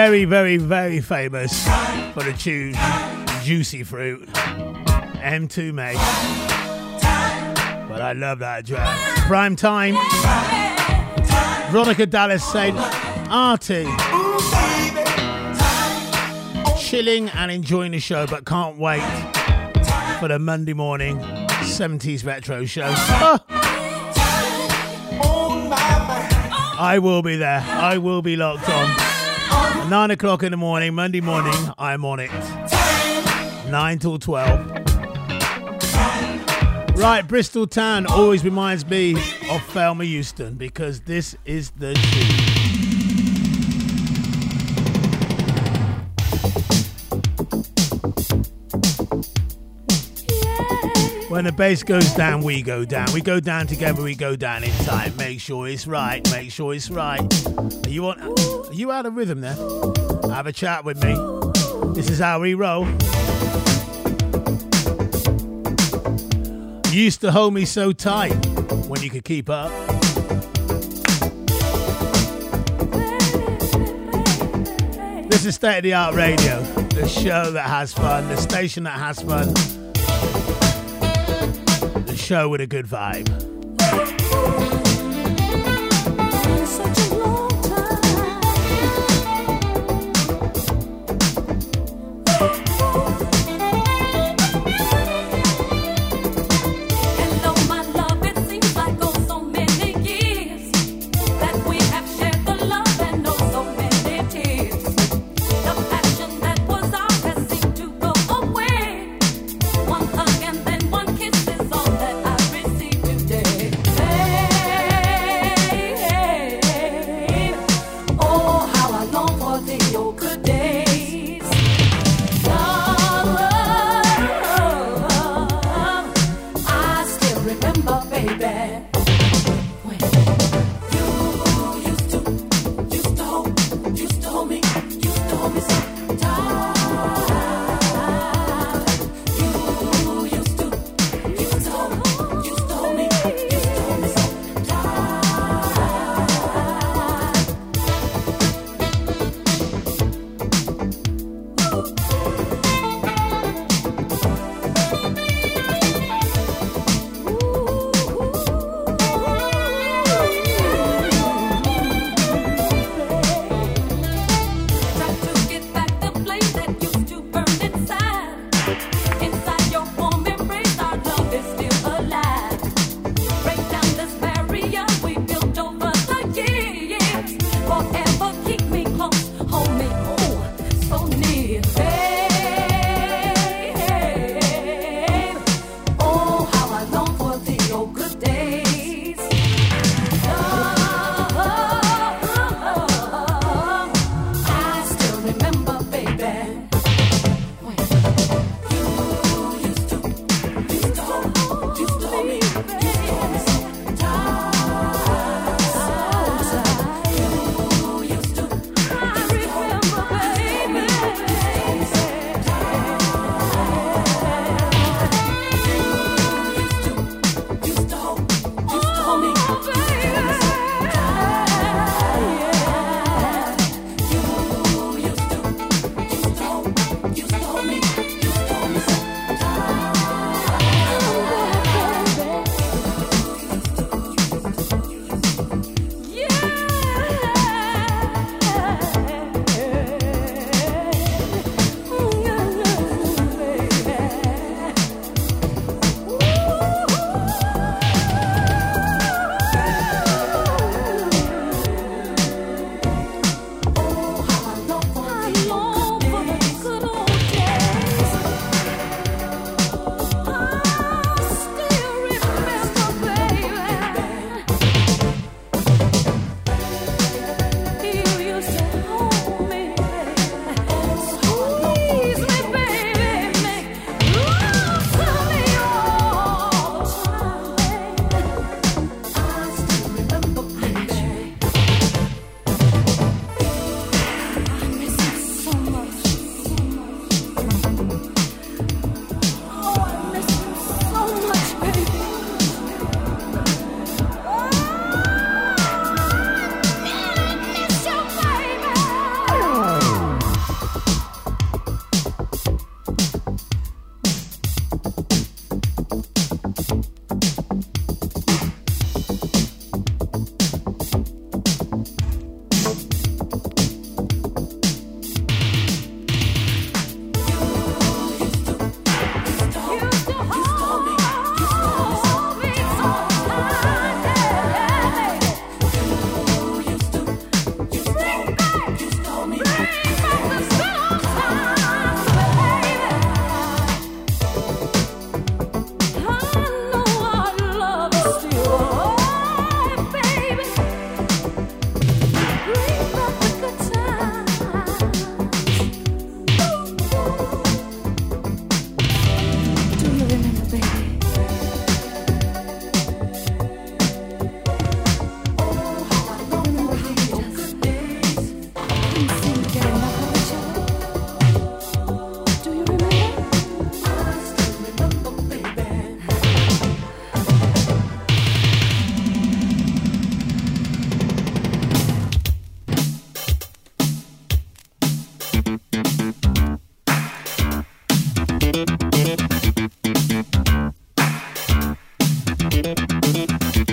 Very, very, very famous for the tune Juicy Fruit. Mtume. But I love that track. Prime time. Veronica Dallas saying, Artie. Chilling and enjoying the show, but can't wait for the Monday morning 70s retro show. Oh. I will be there. I will be locked on. Nine o'clock in the morning, Monday morning, I'm on it. Nine till 12. Right, Bristol Town always reminds me of Thelma Houston because this is the tune. When the bass goes down, we go down. We go down together, we go down in time. Make sure it's right, make sure it's right. You are you out of rhythm there? Have a chat with me. This is how we roll. You used to hold me so tight when you could keep up. This is State of the Art Radio, the show that has fun, the station that has fun, the show with a good vibe.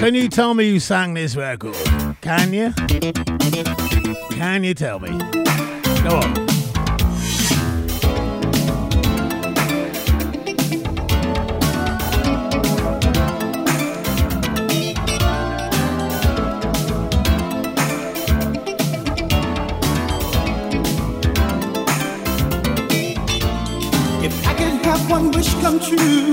Can you tell me you sang this record? Can you? Can you tell me? Go on. One wish come true,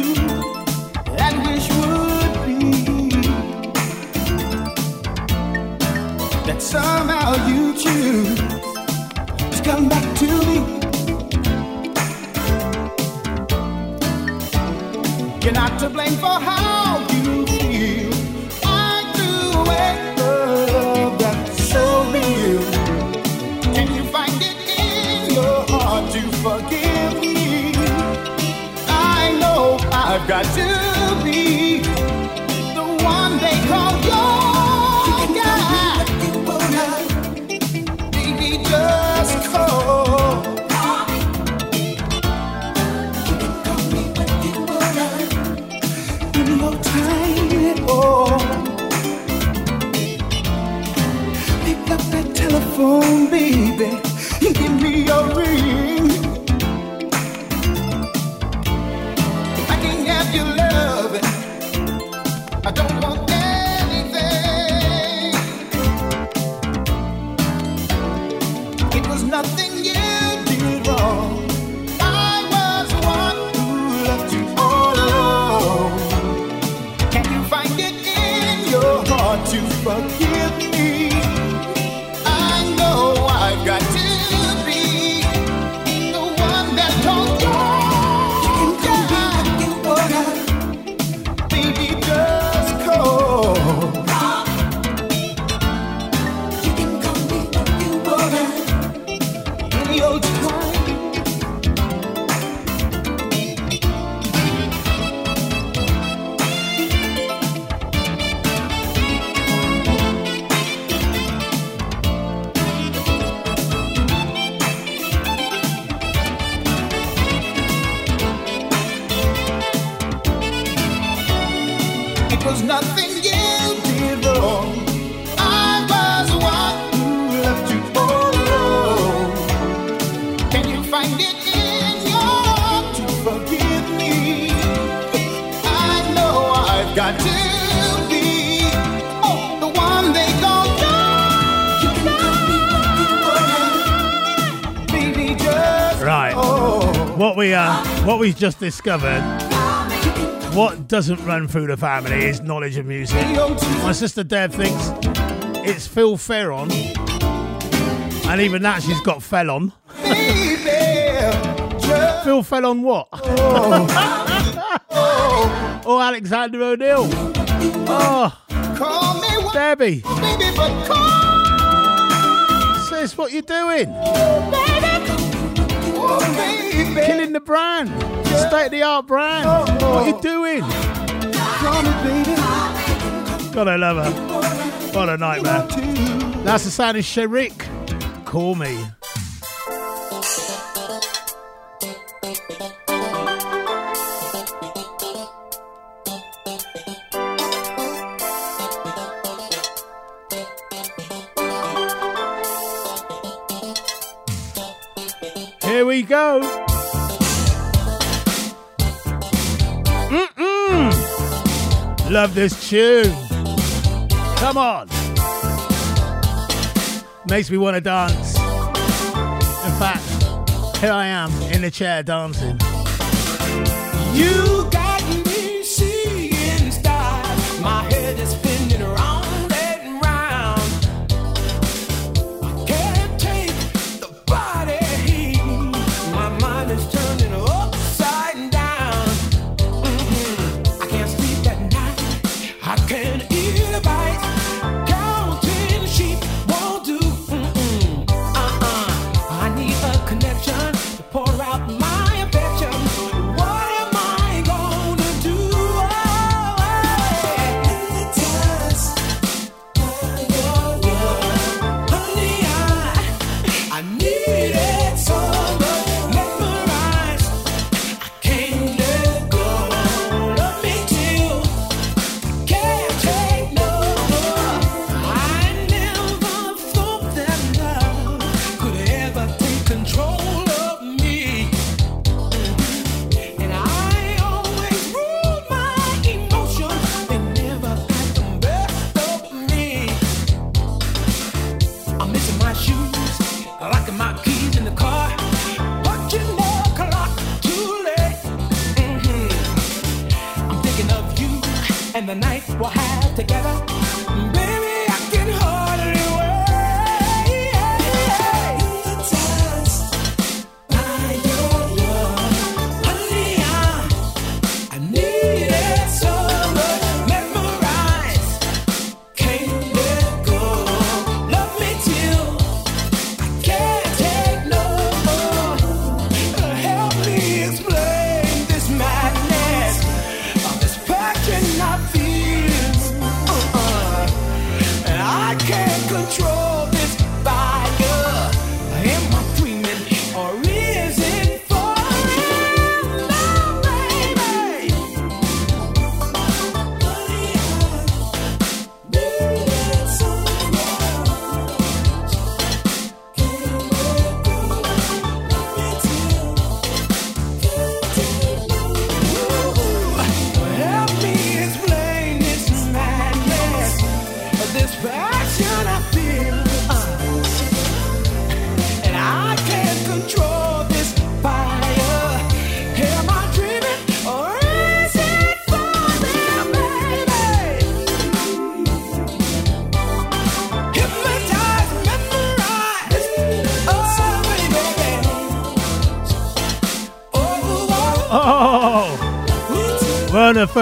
I we've just discovered. What doesn't run through the family is knowledge of music. My sister Deb thinks it's Phil Ferron, and even that she's got fell on. Phil fell on what? oh, Alexander O'Neal. Oh, Debbie, baby, but call sis, what you doing? oh, baby. Killing the brand, state of the art brand. What are you doing? Call me, baby. God, I love her. What a nightmare. That's the sound of Sherik. Call me. Love this tune. Come on. Makes me want to dance. In fact, here I am in the chair dancing. You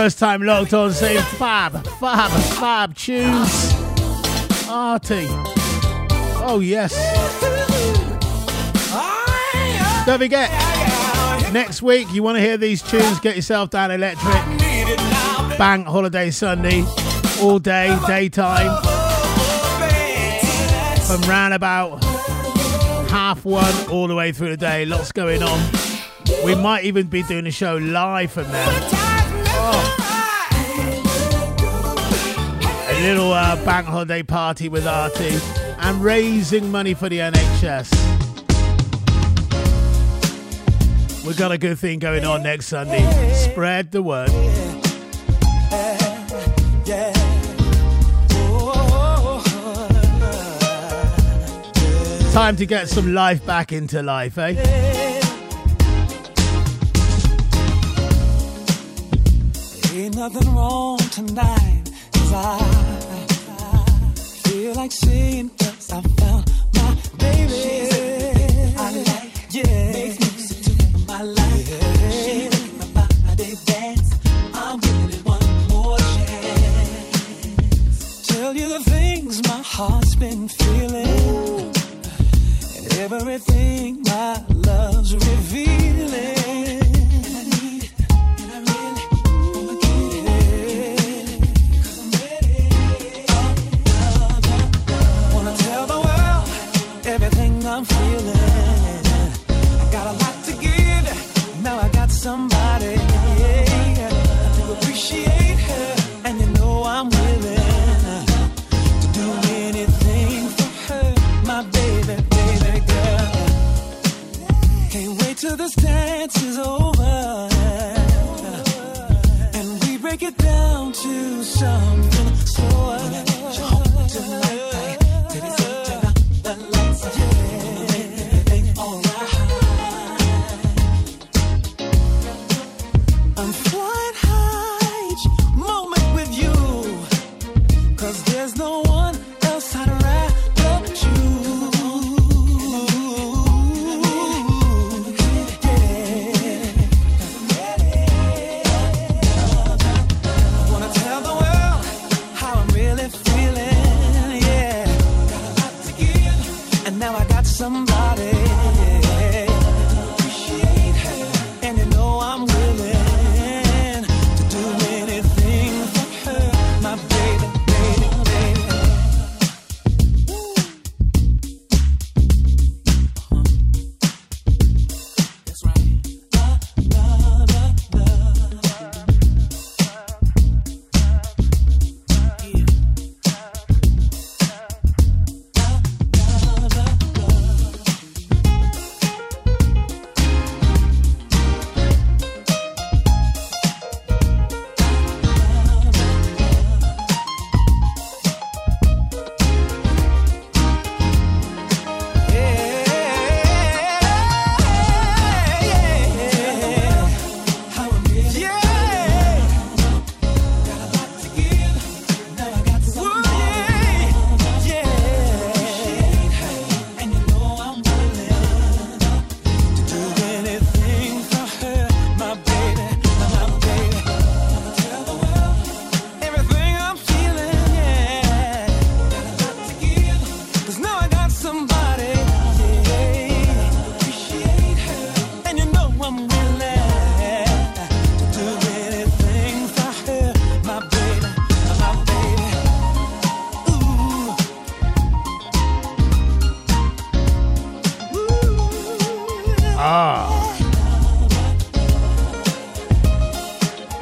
first time locked on saying fab, fab, fab tunes. Artie. Oh, yes. Don't forget, next week you want to hear these tunes, get yourself down electric. Bank Holiday Sunday, all day, daytime. From round about half one all the way through the day. Lots going on. We might even be doing a show live from there. Little uh, bank holiday party with Artie and raising money for the NHS. We've got a good thing going on next Sunday. Spread the word. Time to get some life back into life, eh? Ain't nothing wrong tonight, 'cause I, like saying, cause I found my baby. She's I like, yeah. Makes music to my life. She make my body dance. I'm giving it one more chance. Tell you the things my heart's been feeling. And everything my love's revealing. I'm feeling. I got a lot to give. Now I got somebody yeah, to appreciate her, and you know I'm willing to do anything for her, my baby, baby girl. Can't wait till this dance is over. And we break it down to something slower.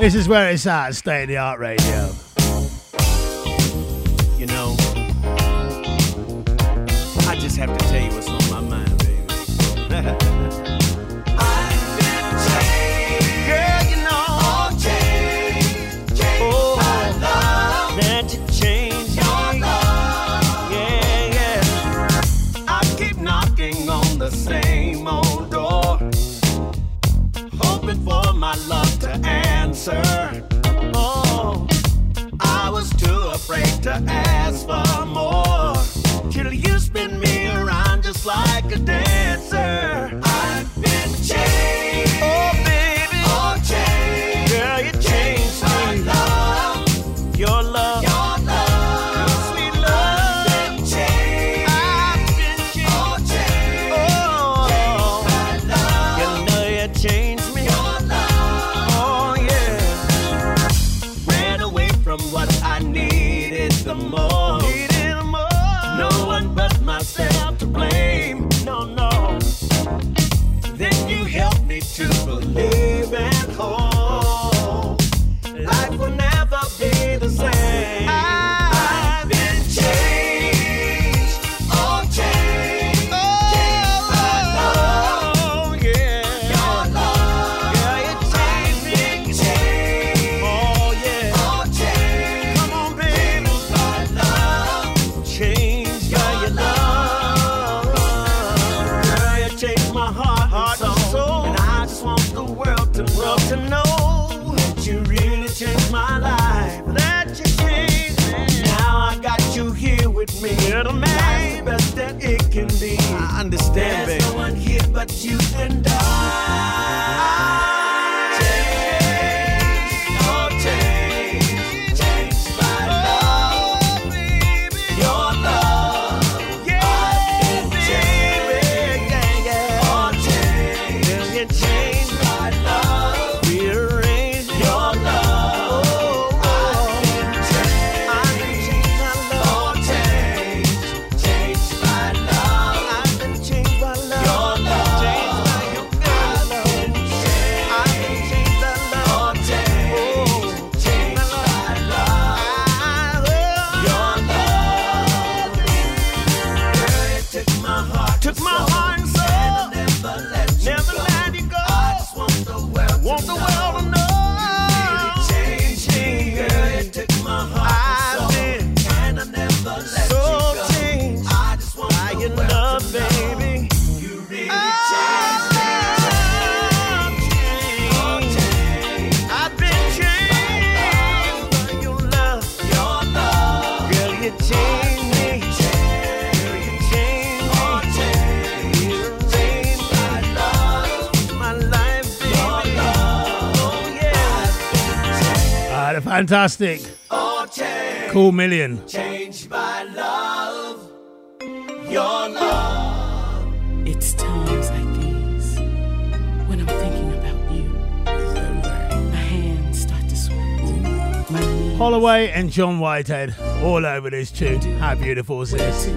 This is where it's at, state of the art radio. me. Little man, the best that it can be. I understand, There's babe. no one here but you and I. Fantastic. Cool million. Change my love, your love. It's times like these when I'm thinking about you. My hands start to sweat. Holloway and John Whitehead all over this tune. How beautiful is this?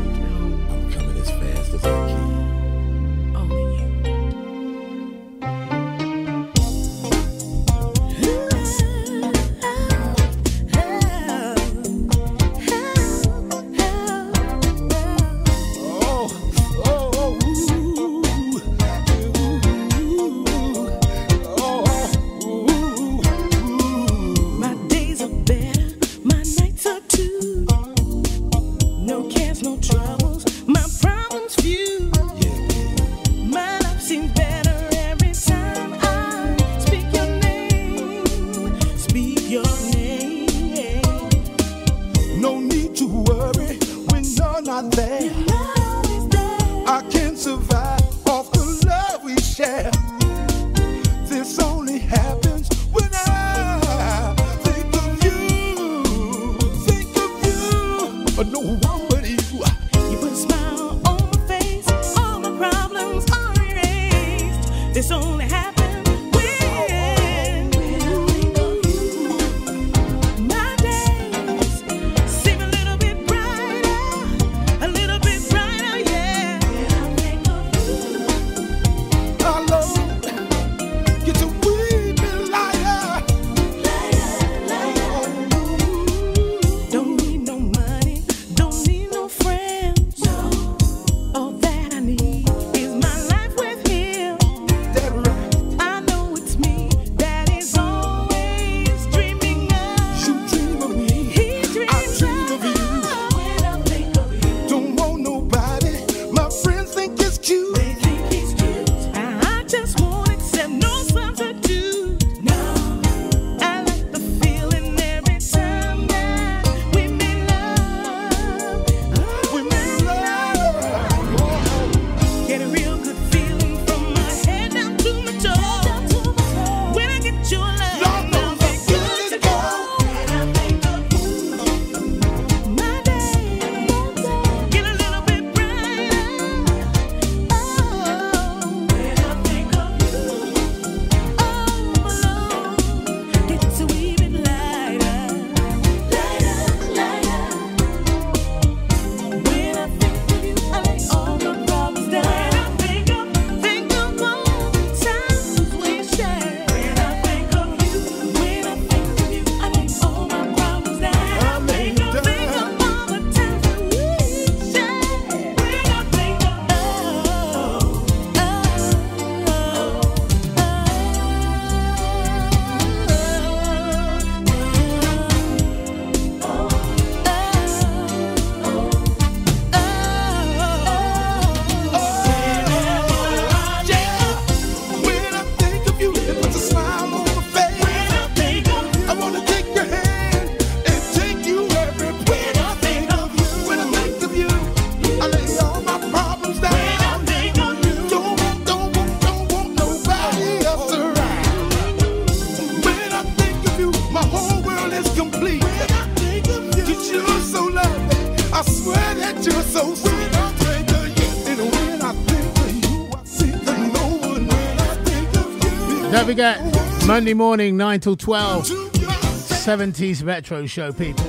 Don't forget, Monday morning, 9 till 12, 70s Metro Show, people.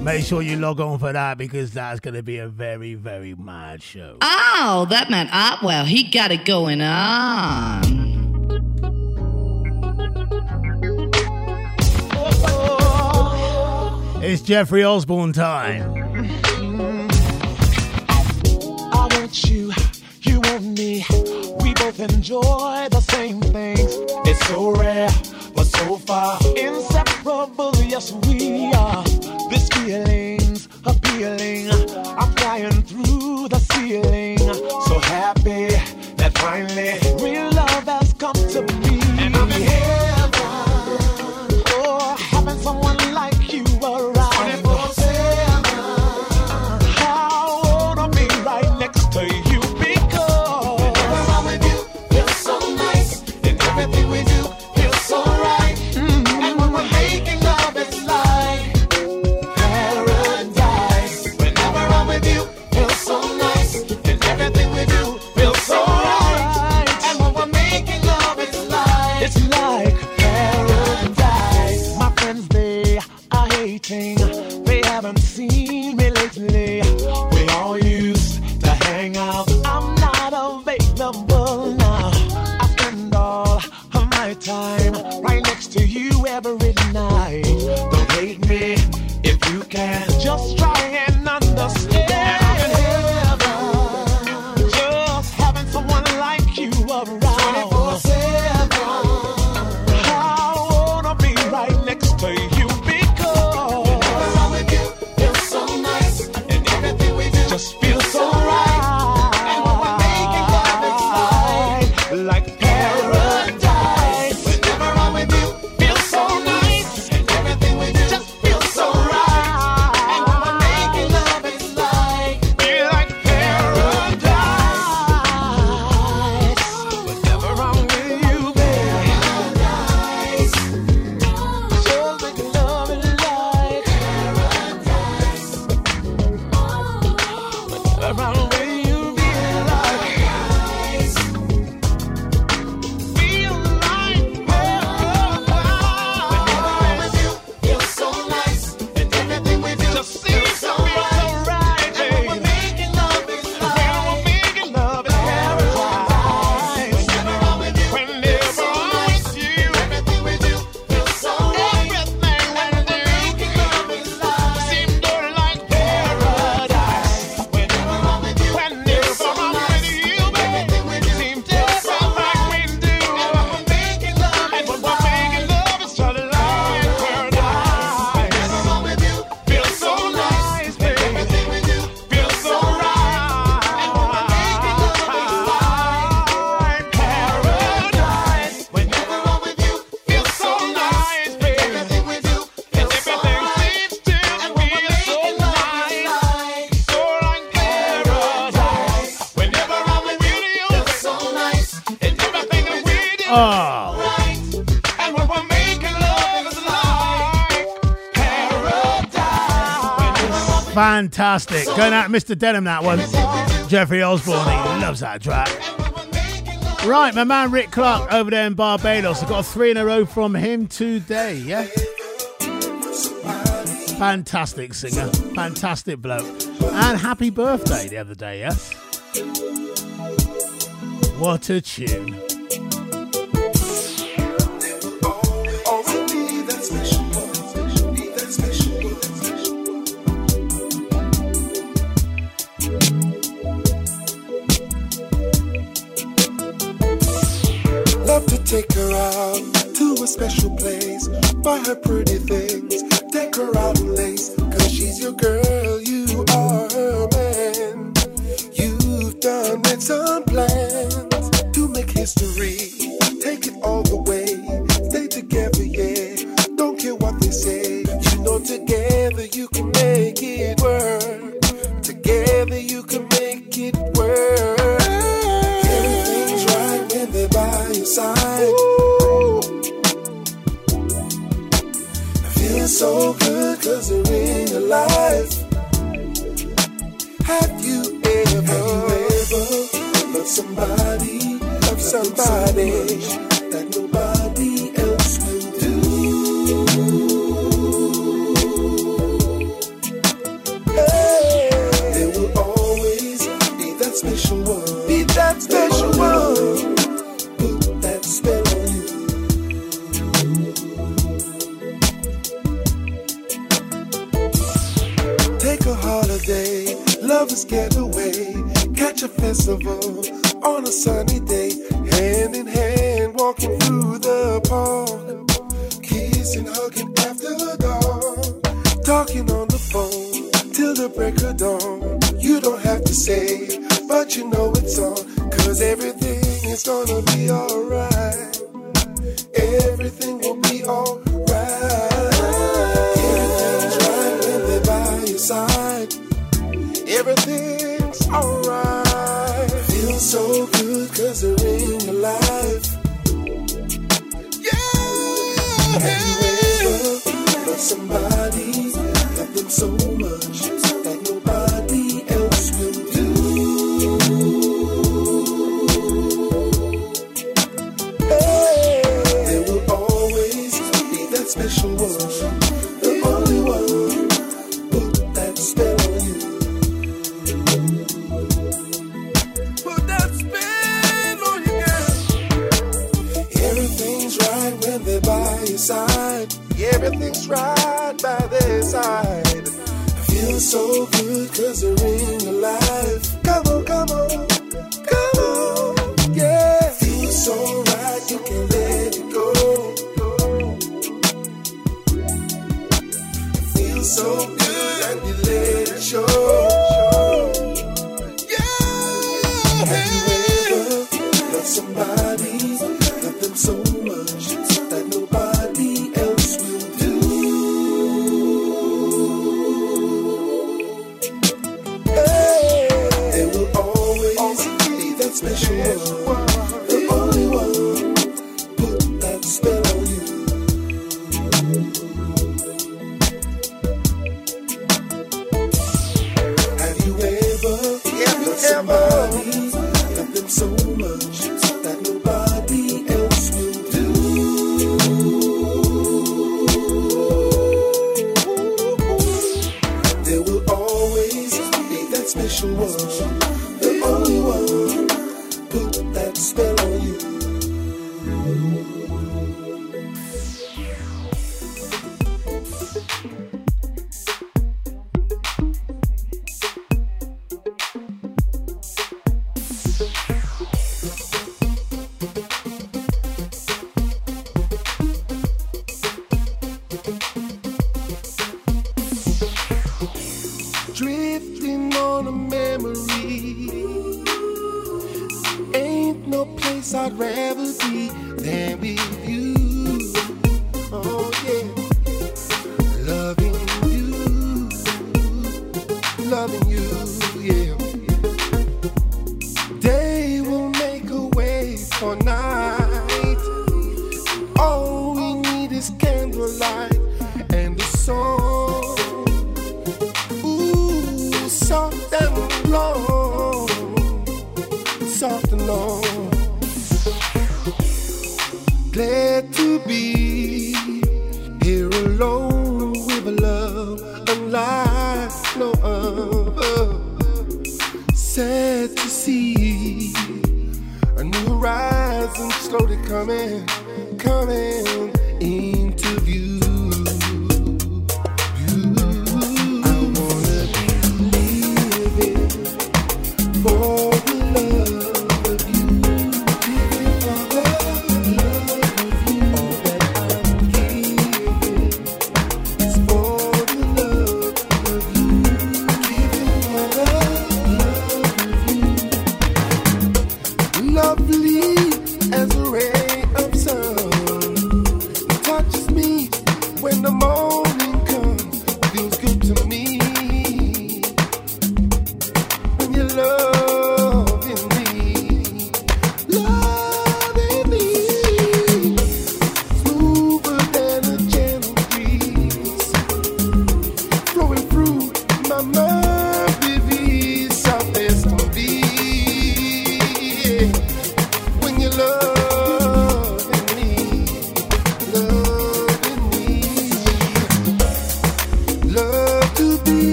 Make sure you log on for that because that's going to be a very, very mad show. Oh, that man Artwell, ah, he got it going on. It's Jeffrey Osborne time. want you, you and me. We both enjoy the same things. It's so rare, but so far inseparable. Yes, we are. This feeling's appealing. I'm flying through the ceiling. So happy that finally real love has come to me. And I'm here. Fantastic. Going out Mr. Denham, that one. Jeffrey Osborne, he loves that track. Right, my man Rick Clark over there in Barbados. I got three in a row from him today, yeah? Fantastic singer, fantastic bloke. And happy birthday the other day, yeah? What a tune. walking through the park, kissing, hugging after dark, talking on the phone till the break of dawn. You don't have to say, but you know it's on, cause everything is gonna be alright. so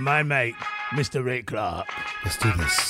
my mate, Mr. Rick Clark. Let's do this.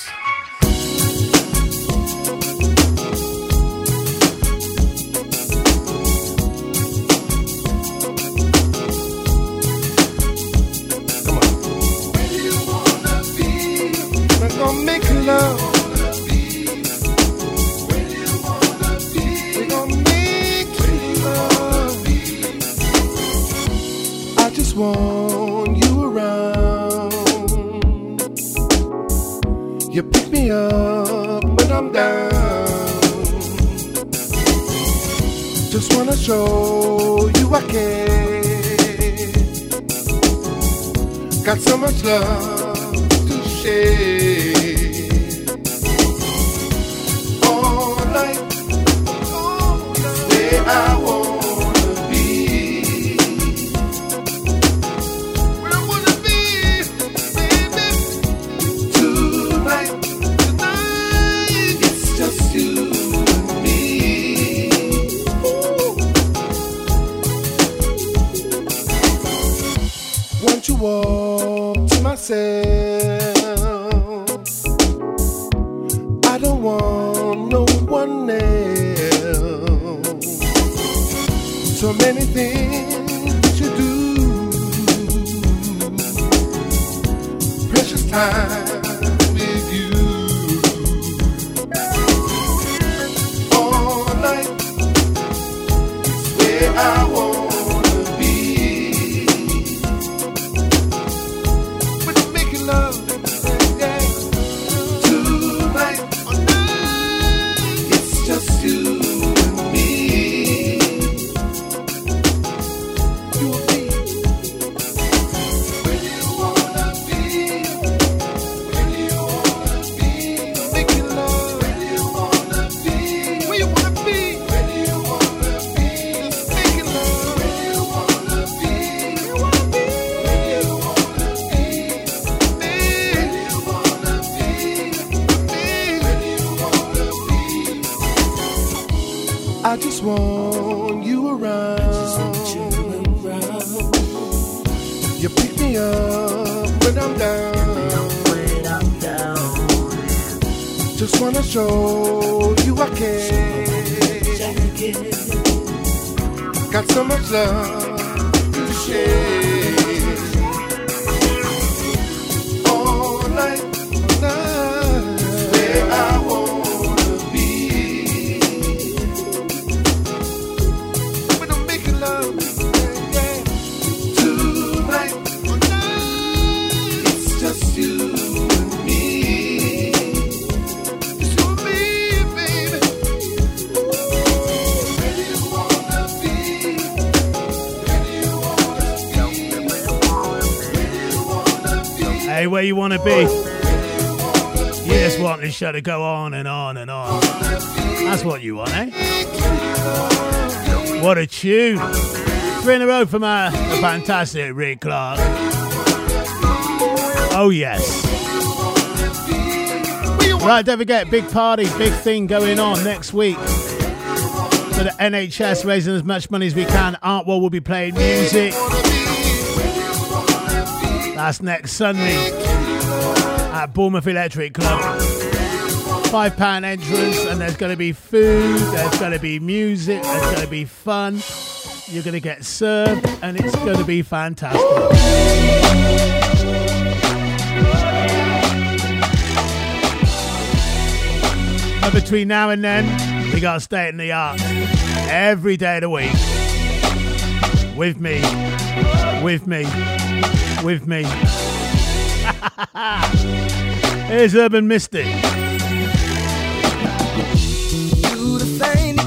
Where you want to be? You just want this show to go on and on and on. That's what you want, eh? What a tune. Three in a row from a, the fantastic Rick Clark. Oh, yes. Right, don't forget, big party, big thing going on next week. For the NHS, raising as much money as we can. Artwell will be playing music. That's next Sunday at Bournemouth Electric Club. Five pound entrance, and there's going to be food, there's going to be music, there's going to be fun. You're going to get served, and it's going to be fantastic. Between now and then, we got to stay in the art every day of the week. With me, with me, with me. Here's Urban Mystic. Do the thing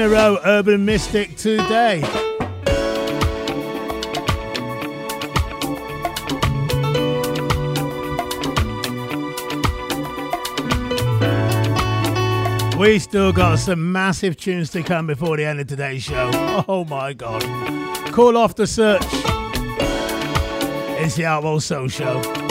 in a row, Urban Mystic today. We still got some massive tunes to come before the end of today's show. Oh my god. Call off the search. It's the Outlaw Soul Show.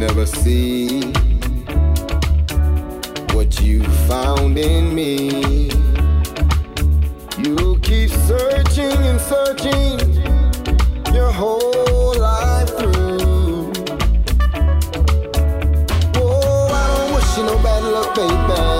never see what you found in me. You keep searching and searching your whole life through. Oh, I don't wish you no bad luck, baby.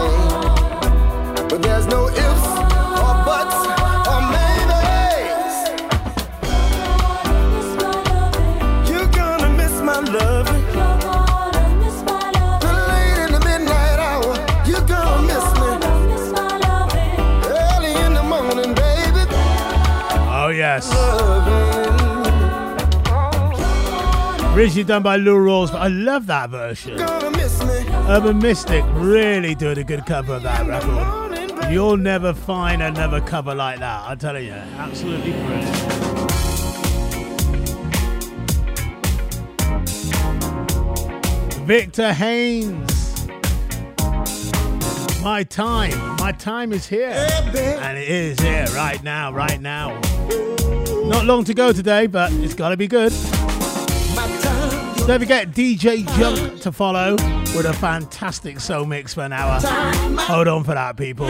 Originally done by Lou Rawls, but I love that version. Urban Mystic really doing a good cover of that record. You'll never find another cover like that, I'm telling you. Absolutely brilliant. Victor Haynes. My time, my time is here. And it is here right now, right now. Not long to go today, but it's got to be good. Don't forget DJ Junk to follow with a fantastic soul mix for an hour. Hold on for that, people.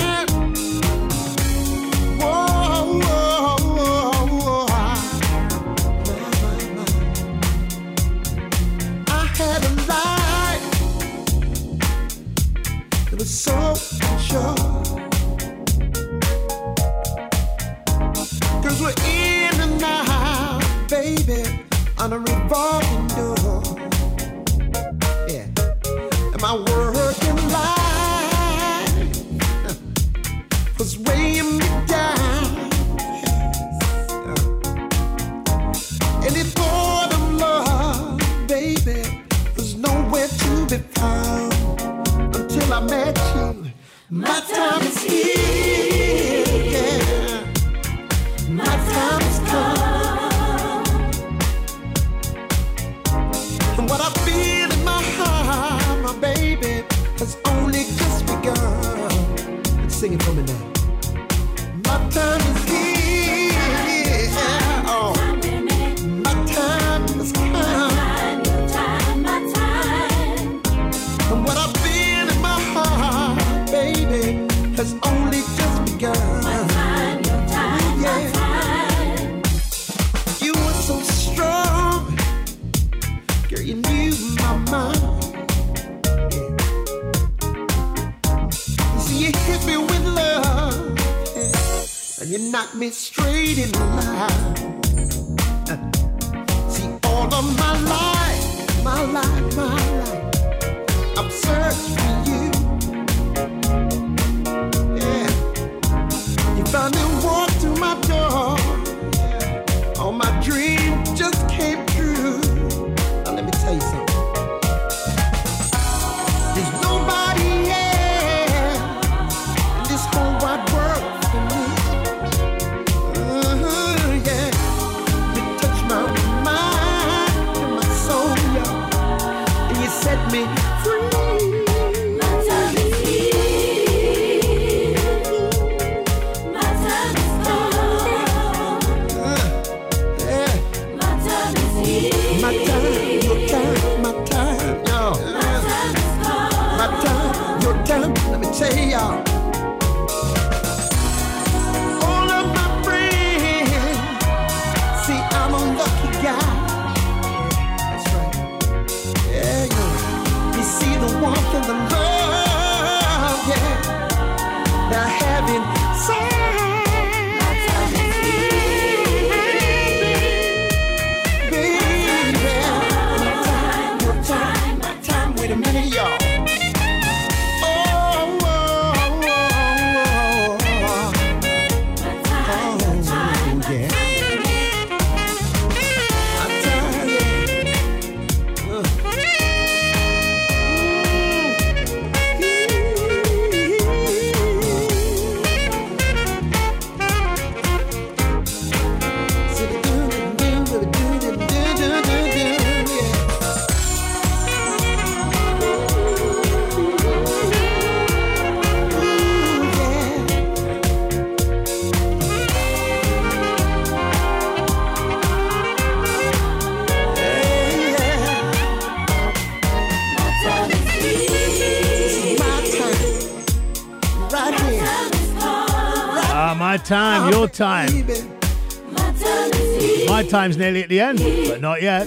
time's nearly at the end, but not yet.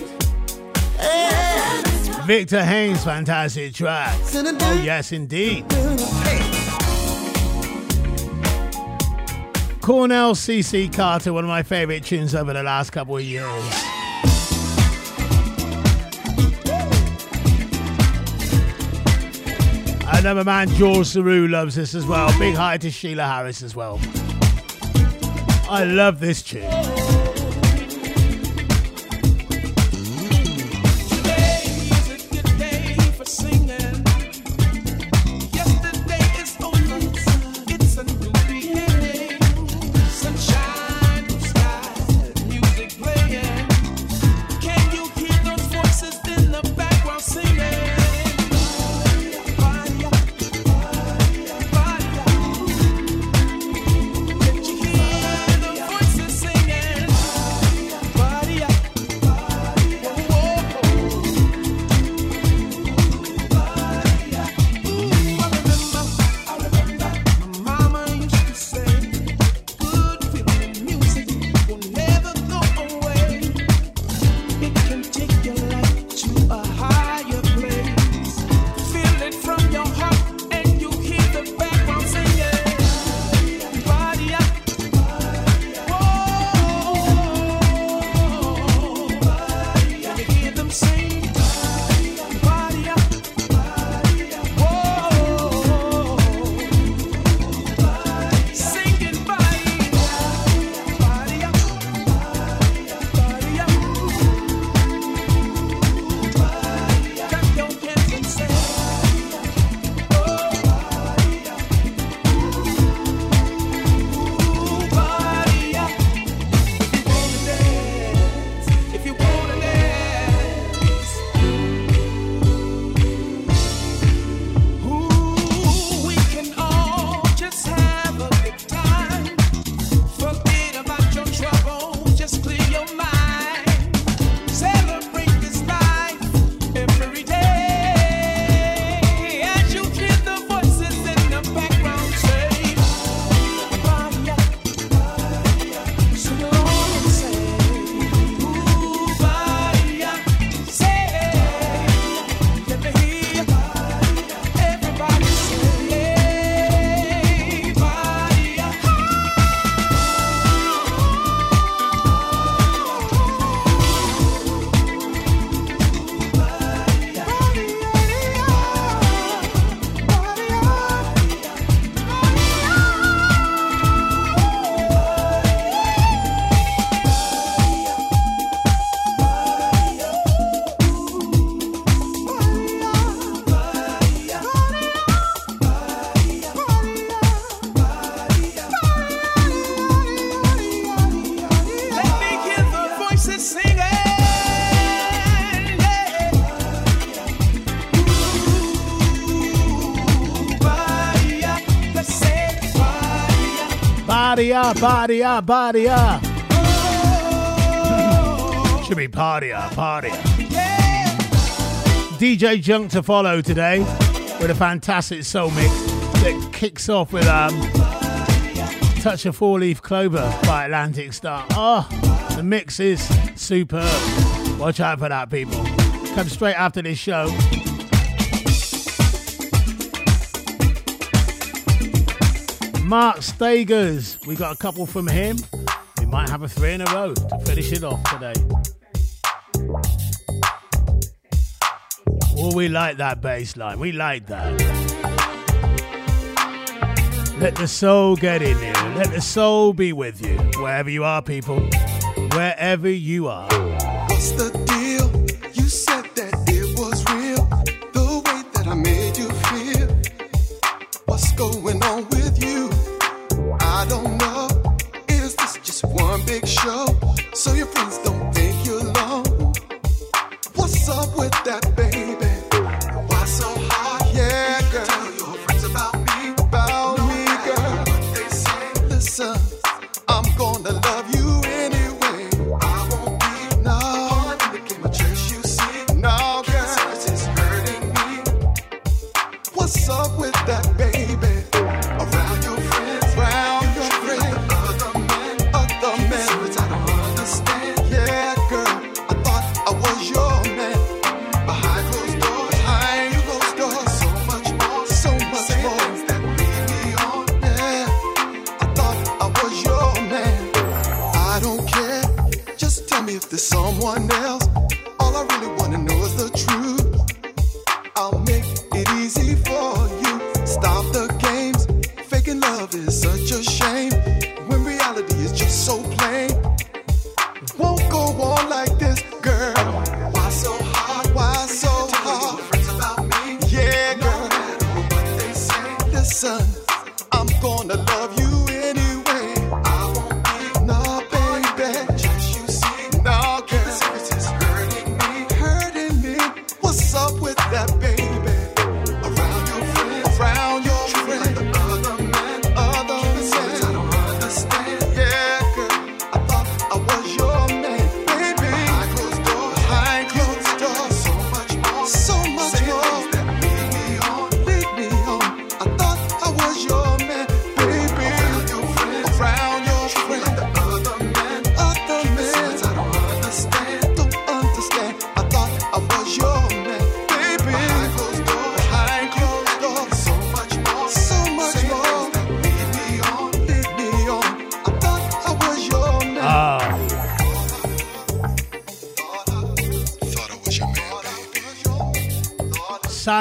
Victor Haynes, fantastic track. Oh, yes, indeed. Cornell CC Carter, one of my favorite tunes over the last couple of years. Another man, George Saru, loves this as well. Big hi to Sheila Harris as well. I love this tune. Party up, party up, party up. Should be party up, party up. DJ Junk to follow today with a fantastic soul mix that kicks off with um Touch of Four Leaf Clover by Atlantic Starr. Oh, the mix is superb. Watch out for that, people. Come straight after this show. Mark Stagers, we got a couple from him. We might have a three in a row to finish it off today. Oh, we like that bass line. We like that. Let the soul get in you. Let the soul be with you. Wherever you are, people. Wherever you are.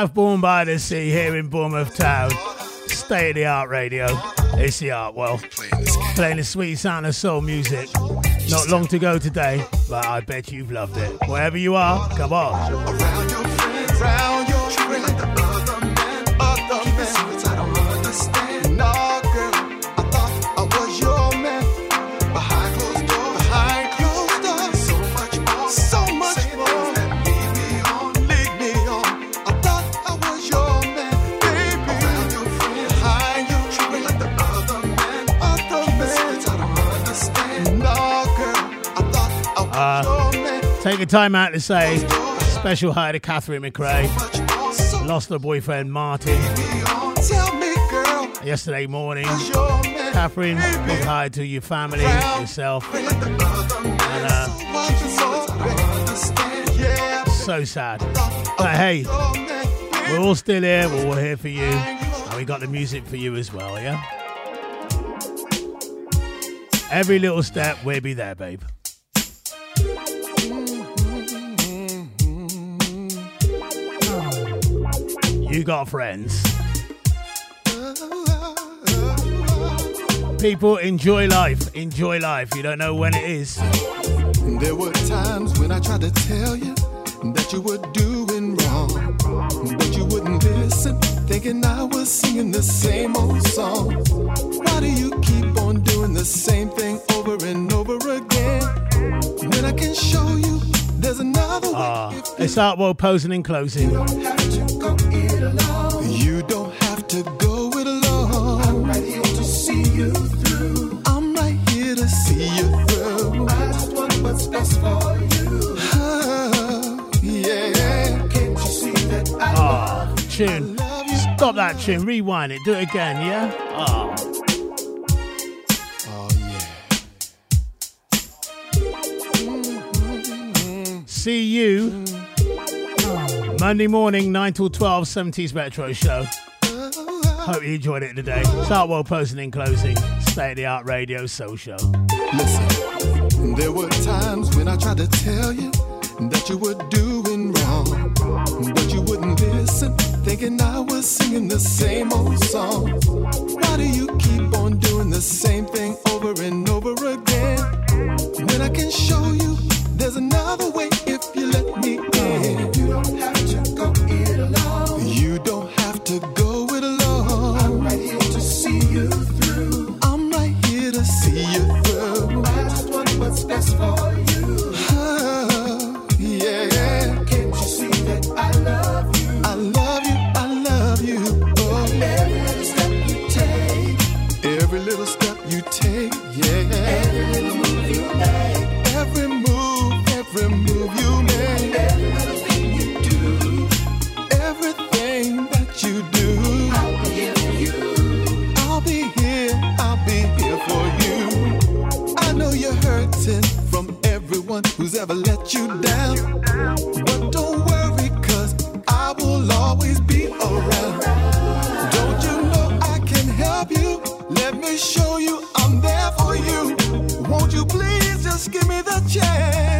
Southbourne by the Sea here in Bournemouth Town. State of the art radio. It's the art well. Playing the sweet sound of soul music. Not long to go today, but I bet you've loved it. Wherever you are, come on. A time out to say special hi to Catherine McRae. Lost her boyfriend Martin Tell me, girl. yesterday morning. Catherine, big hi to your family, yourself. And, uh, so sad. But hey, we're all still here. We're all here for you. And we got the music for you as well, yeah? Every little step, we'll be there, babe. You got friends. People, enjoy life. Enjoy life. You don't know when it is. There were times when I tried to tell you that you were doing wrong, but you wouldn't listen, thinking I was singing the same old song. Why do you keep on doing the same thing over and over again? When I can show you there's another way. Ah, it's Artwell posing and closing. Tune. Stop that tune. Rewind it. Do it again, yeah? Ah. Oh. See you Monday morning, 9 till 12, 70s Metro Show. Hope you enjoyed it today. Start well posting in closing. State of the art radio social. Listen, there were times when I tried to tell you that you would do Thinking I was singing the same old song. Why do you keep on doing the same thing over and over again? When I can show you there's another way if you let me in. You don't have to go it alone. You don't have to go it alone. I'm right here to see you through. I'm right here to see you through. I just want what's best for you. who's ever let you down. But don't worry, cause I will always be around. Don't you know I can help you? Let me show you I'm there for you. Won't you please just give me the chance?